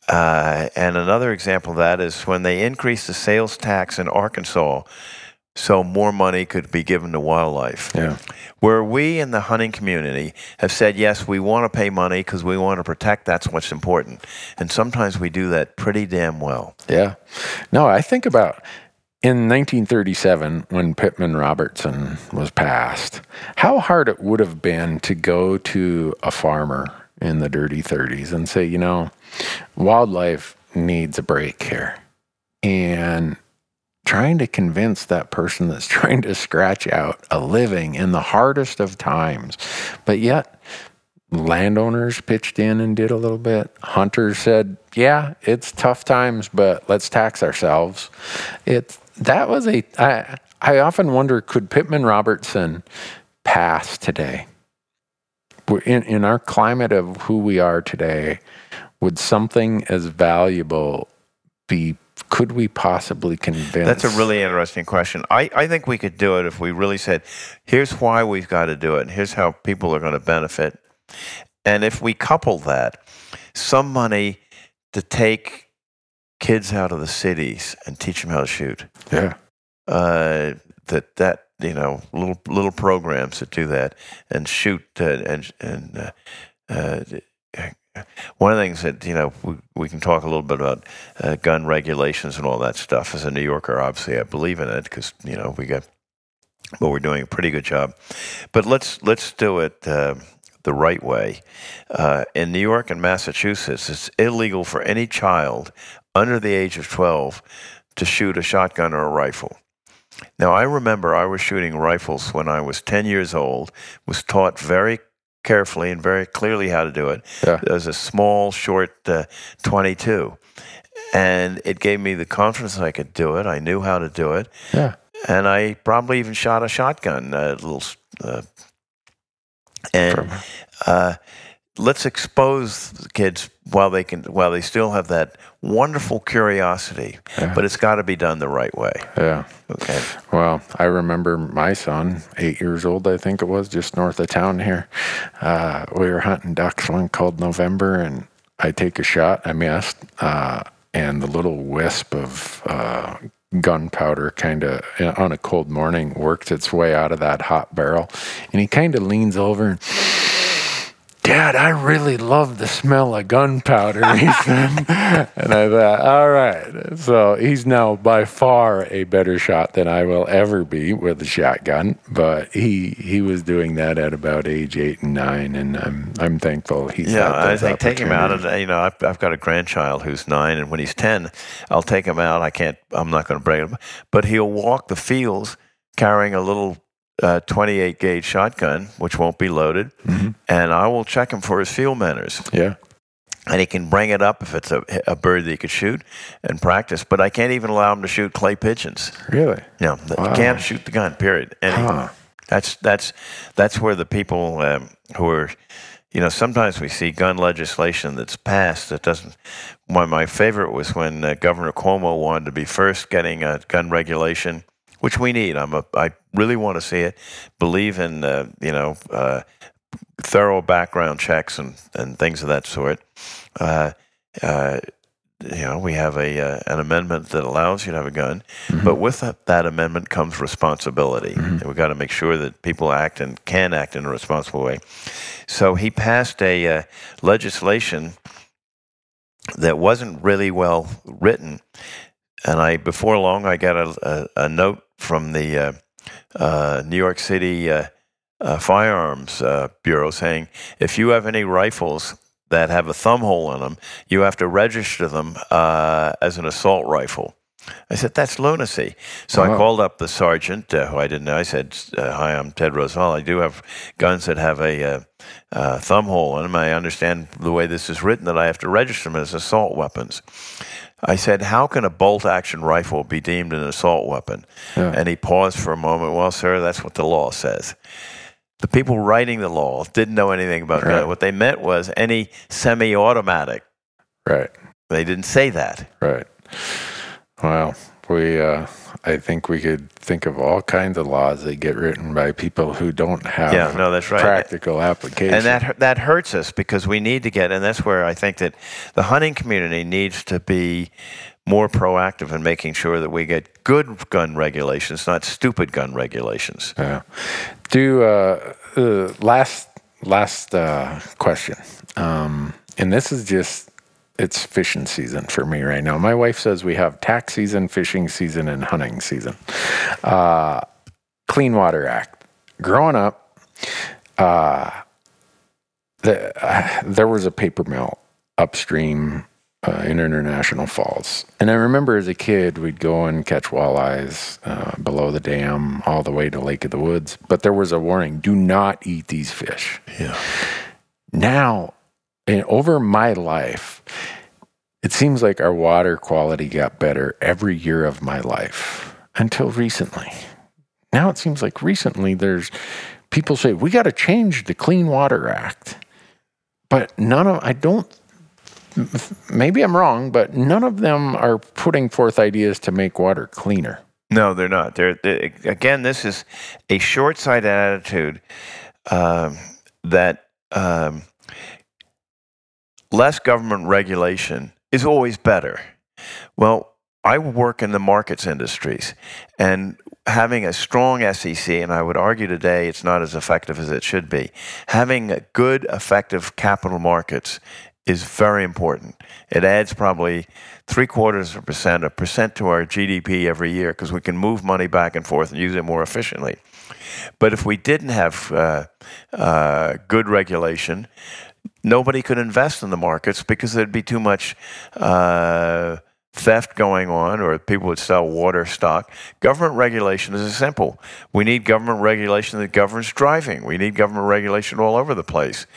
Uh, and another example of that is when they increased the sales tax in Arkansas, so more money could be given to wildlife. yeah. Where we in the hunting community have said, yes, we want to pay money because we want to protect, that's what's important. And sometimes we do that pretty damn well. Yeah. No, I think about in 1937, when Pittman Robertson was passed, how hard it would have been to go to a farmer in the dirty 30s and say, you know, wildlife needs a break here. And trying to convince that person that's trying to scratch out a living in the hardest of times, but yet landowners pitched in and did a little bit. Hunters said, "Yeah, it's tough times, but let's tax ourselves." It that was a. I I often wonder, could Pittman Robertson pass today? In in our climate of who we are today, would something as valuable be? Could we possibly convince? That's a really interesting question. I, I think we could do it if we really said, here's why we've got to do it, and here's how people are going to benefit. And if we couple that, some money to take kids out of the cities and teach them how to shoot. yeah. Uh, that that you know little little programs that do that and shoot uh, and and uh, uh, one of the things that you know we, we can talk a little bit about uh, gun regulations and all that stuff. As a New Yorker, obviously, I believe in it because you know we got, but we're doing a pretty good job. But let's let's do it. Uh, the right way. Uh, in New York and Massachusetts, it's illegal for any child under the age of 12 to shoot a shotgun or a rifle. Now, I remember I was shooting rifles when I was 10 years old, was taught very carefully and very clearly how to do it. Yeah. There was a small, short uh, 22. And it gave me the confidence I could do it. I knew how to do it. Yeah. And I probably even shot a shotgun, a little. Uh, and uh, let's expose the kids while they can, while they still have that wonderful curiosity. Yeah. But it's got to be done the right way. Yeah. Okay. Well, I remember my son, eight years old, I think it was, just north of town here. Uh, we were hunting ducks one cold November, and I take a shot. I missed, uh, and the little wisp of uh, gunpowder kind of on a cold morning worked its way out of that hot barrel, and he kind of leans over and. Dad, I really love the smell of gunpowder, said. and I thought, all right. So he's now by far a better shot than I will ever be with a shotgun. But he he was doing that at about age eight and nine, and I'm I'm thankful he's Yeah, I think take him out. And, you know, I've, I've got a grandchild who's nine, and when he's ten, I'll take him out. I can't. I'm not going to break him, but he'll walk the fields carrying a little uh, 28 gauge shotgun, which won't be loaded, and I will check him for his field manners. Yeah, And he can bring it up if it's a, a bird that he could shoot and practice. But I can't even allow him to shoot clay pigeons. really. You know, Wow. you can't shoot the gun. Period. And Huh. that's that's that's where the people um, who are, you know, sometimes we see gun legislation that's passed that doesn't. One of my favorite was when uh, Governor Cuomo wanted to be first getting a gun regulation, which we need. I'm a I really want to see it. Believe in uh, you know. Uh, thorough background checks and, and things of that sort. Uh, uh, you know, we have a uh, an amendment that allows you to have a gun, but with that, that amendment comes responsibility, and we've got to make sure that people act and can act in a responsible way. So he passed a uh, legislation that wasn't really well written, and I before long I got a, a, a note from the uh, uh, New York City uh, uh, Firearms uh, Bureau saying if you have any rifles that have a thumb hole in them, you have to register them uh, as an assault rifle. I said, that's lunacy. So I called up the sergeant, uh, who I didn't know. I said, uh, Hi, I'm Ted Roosevelt. I do have guns that have a uh, uh, thumb hole in them. I understand the way this is written that I have to register them as assault weapons. I said, How can a bolt action rifle be deemed an assault weapon? Yeah. And he paused for a moment. Well, sir, that's what the law says. The people writing the law didn't know anything about Right. What they meant was any semi automatic. Right. They didn't say that. Right. Well, we, uh, I think we could think of all kinds of laws that get written by people who don't have Yeah, no, that's right. practical application. And that that hurts us because we need to get, and that's where I think that the hunting community needs to be more proactive in making sure that we get good gun regulations, not stupid gun regulations. Yeah. Do uh, uh, last last uh, question, um, and this is just it's fishing season for me right now. My wife says we have tax season, fishing season, and hunting season. Uh, Clean Water Act. Growing up, uh, the, uh, there was a paper mill upstream uh, in International Falls. And I remember as a kid, we'd go and catch walleyes uh, below the dam all the way to Lake of the Woods. But there was a warning do not eat these fish. Yeah. Now, and over my life, it seems like our water quality got better every year of my life until recently. Now it seems like recently there's people say we got to change the Clean Water Act. But none of I don't maybe I'm wrong, but none of them are putting forth ideas to make water cleaner. No, they're not. They're, they again. This is a short-sighted attitude um, that um, less government regulation is always better. Well, I work in the markets industries, and having a strong SEC, and I would argue today it's not as effective as it should be. Having good, effective capital markets is very important. It adds probably three quarters of a percent, a percent to our GDP every year because we can move money back and forth and use it more efficiently. But if we didn't have uh, uh, good regulation, nobody could invest in the markets because there'd be too much. Uh, theft going on or people would sell water stock. Government regulation is a simple. We need government regulation that governs driving. We need government regulation all over the place.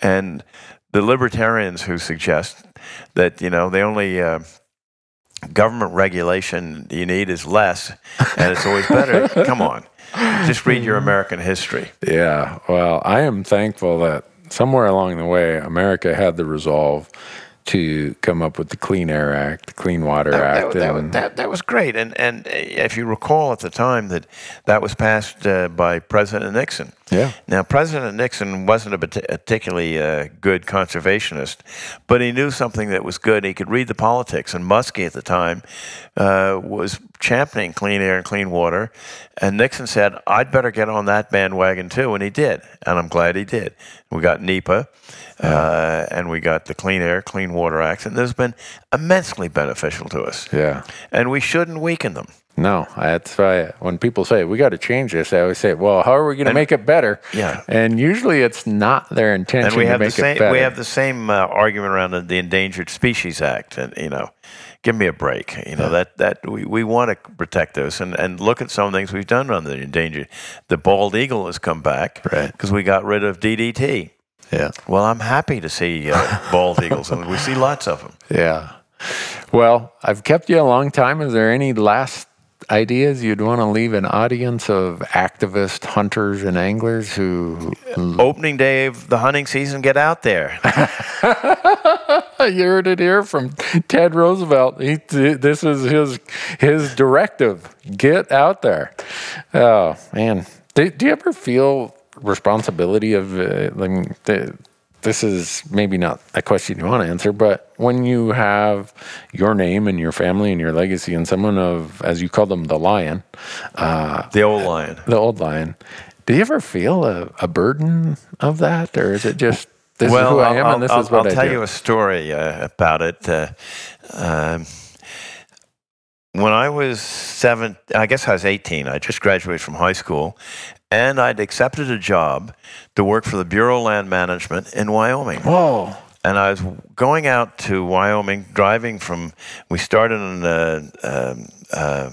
And the libertarians who suggest that you know the only uh, government regulation you need is less, and it's always better. Come on, just read your American history. Yeah, well, I am thankful that somewhere along the way, America had the resolve to come up with the Clean Air Act, the Clean Water that, Act. That, that, that, that, was great. And, and if you recall at the time that that was passed uh, by President Nixon. Yeah. Now, President Nixon wasn't a particularly uh, good conservationist, but he knew something that was good. He could read the politics. And Muskie at the time uh, was championing clean air and clean water. And Nixon said, I'd better get on that bandwagon too. And he did. And I'm glad he did. We got NEPA. Uh, and we got the Clean Air, Clean Water Act, and those have been immensely beneficial to us. Yeah. And we shouldn't weaken them. No, that's why when people say we got to change this, I always say, "Well, how are we going to make it better?" Yeah, and usually it's not their intention and we have to make the same, it better. We have the same uh, argument around the, the, Endangered Species Act, and you know, give me a break. You know that that we, we want to protect those, and, and look at some things we've done on the endangered. The bald eagle has come back because right. we got rid of DDT. Yeah. Well, I'm happy to see uh, bald eagles, and we see lots of them. Yeah. Well, I've kept you a long time. Is there any last ideas you'd want to leave an audience of activists, hunters, and anglers who. Opening day of the hunting season, get out there. you heard it here from Ted Roosevelt. He, this is his his directive. Get out there. Oh man, do, do you ever feel responsibility of uh, like the, this is maybe not a question you want to answer, but when you have your name and your family and your legacy and someone of, as you call them, the lion, uh, the old lion, the old lion, do you ever feel a, a burden of that, or is it just this well, is who I am I'll, and this I'll, is what I'll I tell do? you a story uh, about it. Uh, um, when I was seven, I guess I was 18. I just graduated from high school, and I'd accepted a job to work for the Bureau of Land Management in Wyoming. Whoa. And I was going out to Wyoming, driving from, we started in uh, um, uh,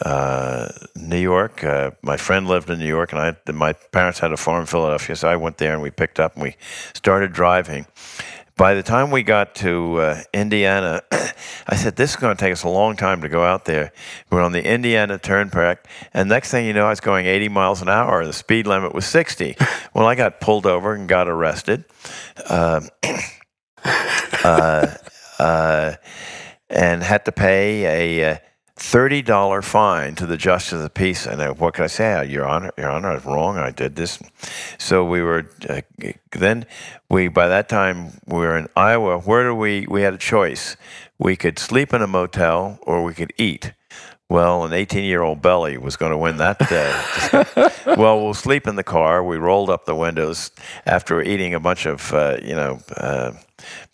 uh, New York. Uh, my friend lived in New York, and I, my parents had a farm in Philadelphia, so I went there and we picked up and we started driving. By the time we got to uh, Indiana, I said, This is going to take us a long time to go out there. We're on the Indiana Turnpike, and next thing you know, I was going 80 miles an hour. The speed limit was 60. well, I got pulled over and got arrested. Um, uh, uh, and had to pay a uh, $30 fine to the justice of the peace. And uh, what can I say? Your Honor, Your Honor, I was wrong. I did this. So we were, uh, then we, by that time, we were in Iowa. Where do we, we had a choice. We could sleep in a motel or we could eat. Well, an 18 year old belly was going to win that day. well, we'll sleep in the car. We rolled up the windows after eating a bunch of, uh, you know, uh,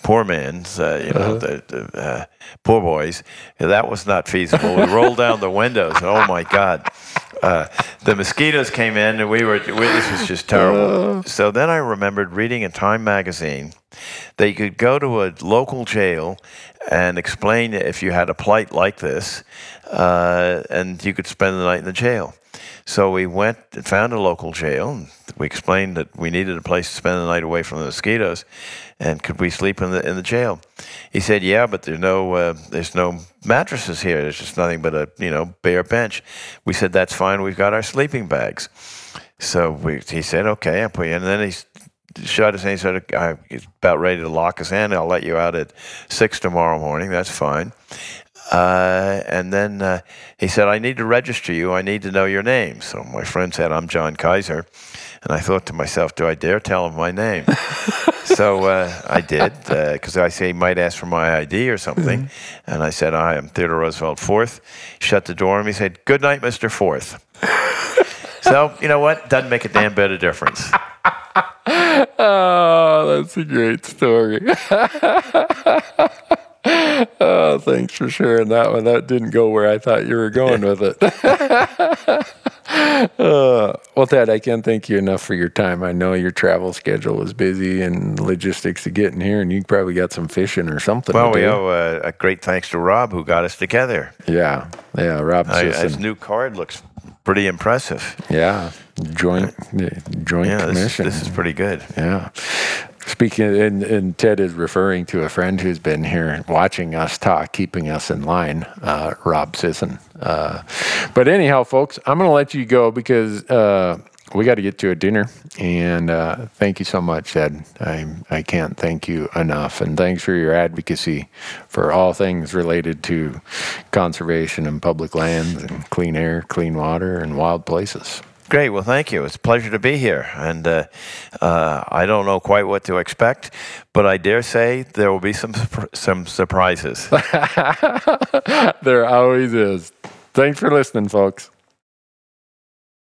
poor man's, uh, you know, the, the uh, poor boys. That was not feasible. We rolled down the windows. Oh my God. Uh, the mosquitoes came in, and we were. We, this was just terrible. So then I remembered reading in Time magazine that you could go to a local jail and explain if you had a plight like this, uh, and you could spend the night in the jail. So we went and found a local jail. We explained that we needed a place to spend the night away from the mosquitoes, and could we sleep in the in the jail? He said, "Yeah, but there's no uh, there's no mattresses here. There's just nothing but a you know bare bench." We said, "That's fine. We've got our sleeping bags." So we, he said, "Okay, I'll put you in." And then he shut us and he said, "I'm about ready to lock us in. I'll let you out at six tomorrow morning. That's fine." Uh, and then uh, he said, I need to register you. I need to know your name. So my friend said, I'm John Kaiser. And I thought to myself, do I dare tell him my name? so uh, I did, because I say he might ask for my ID or something. And I said, I am Theodore Roosevelt Fourth. Shut the door on me. He said, Good night, Mr. Fourth. so, you know what? Doesn't make a damn bit of difference. Oh, that's a great story. oh, thanks for sharing that one. That didn't go where I thought you were going with it. uh, well, Ted, I can't thank you enough for your time. I know your travel schedule was busy and logistics of getting here, and you probably got some fishing or something. Well, to we do. owe uh, a great thanks to Rob who got us together. Yeah, yeah, Rob I, his new card looks pretty impressive. yeah, joint joint Yeah, this, commission. this is pretty good. Yeah. Speaking, and, and Ted is referring to a friend who's been here watching us talk, keeping us in line, uh, Rob Sisson. Uh, but anyhow, folks, I'm going to let you go because uh, we got to get to a dinner. And uh, thank you so much, Ted. I, I can't thank you enough. And thanks for your advocacy for all things related to conservation and public lands and clean air, clean water, and wild places. Great. Well, thank you. It's a pleasure to be here. And uh, uh, I don't know quite what to expect, but I dare say there will be some some surprises. there always is. Thanks for listening, folks.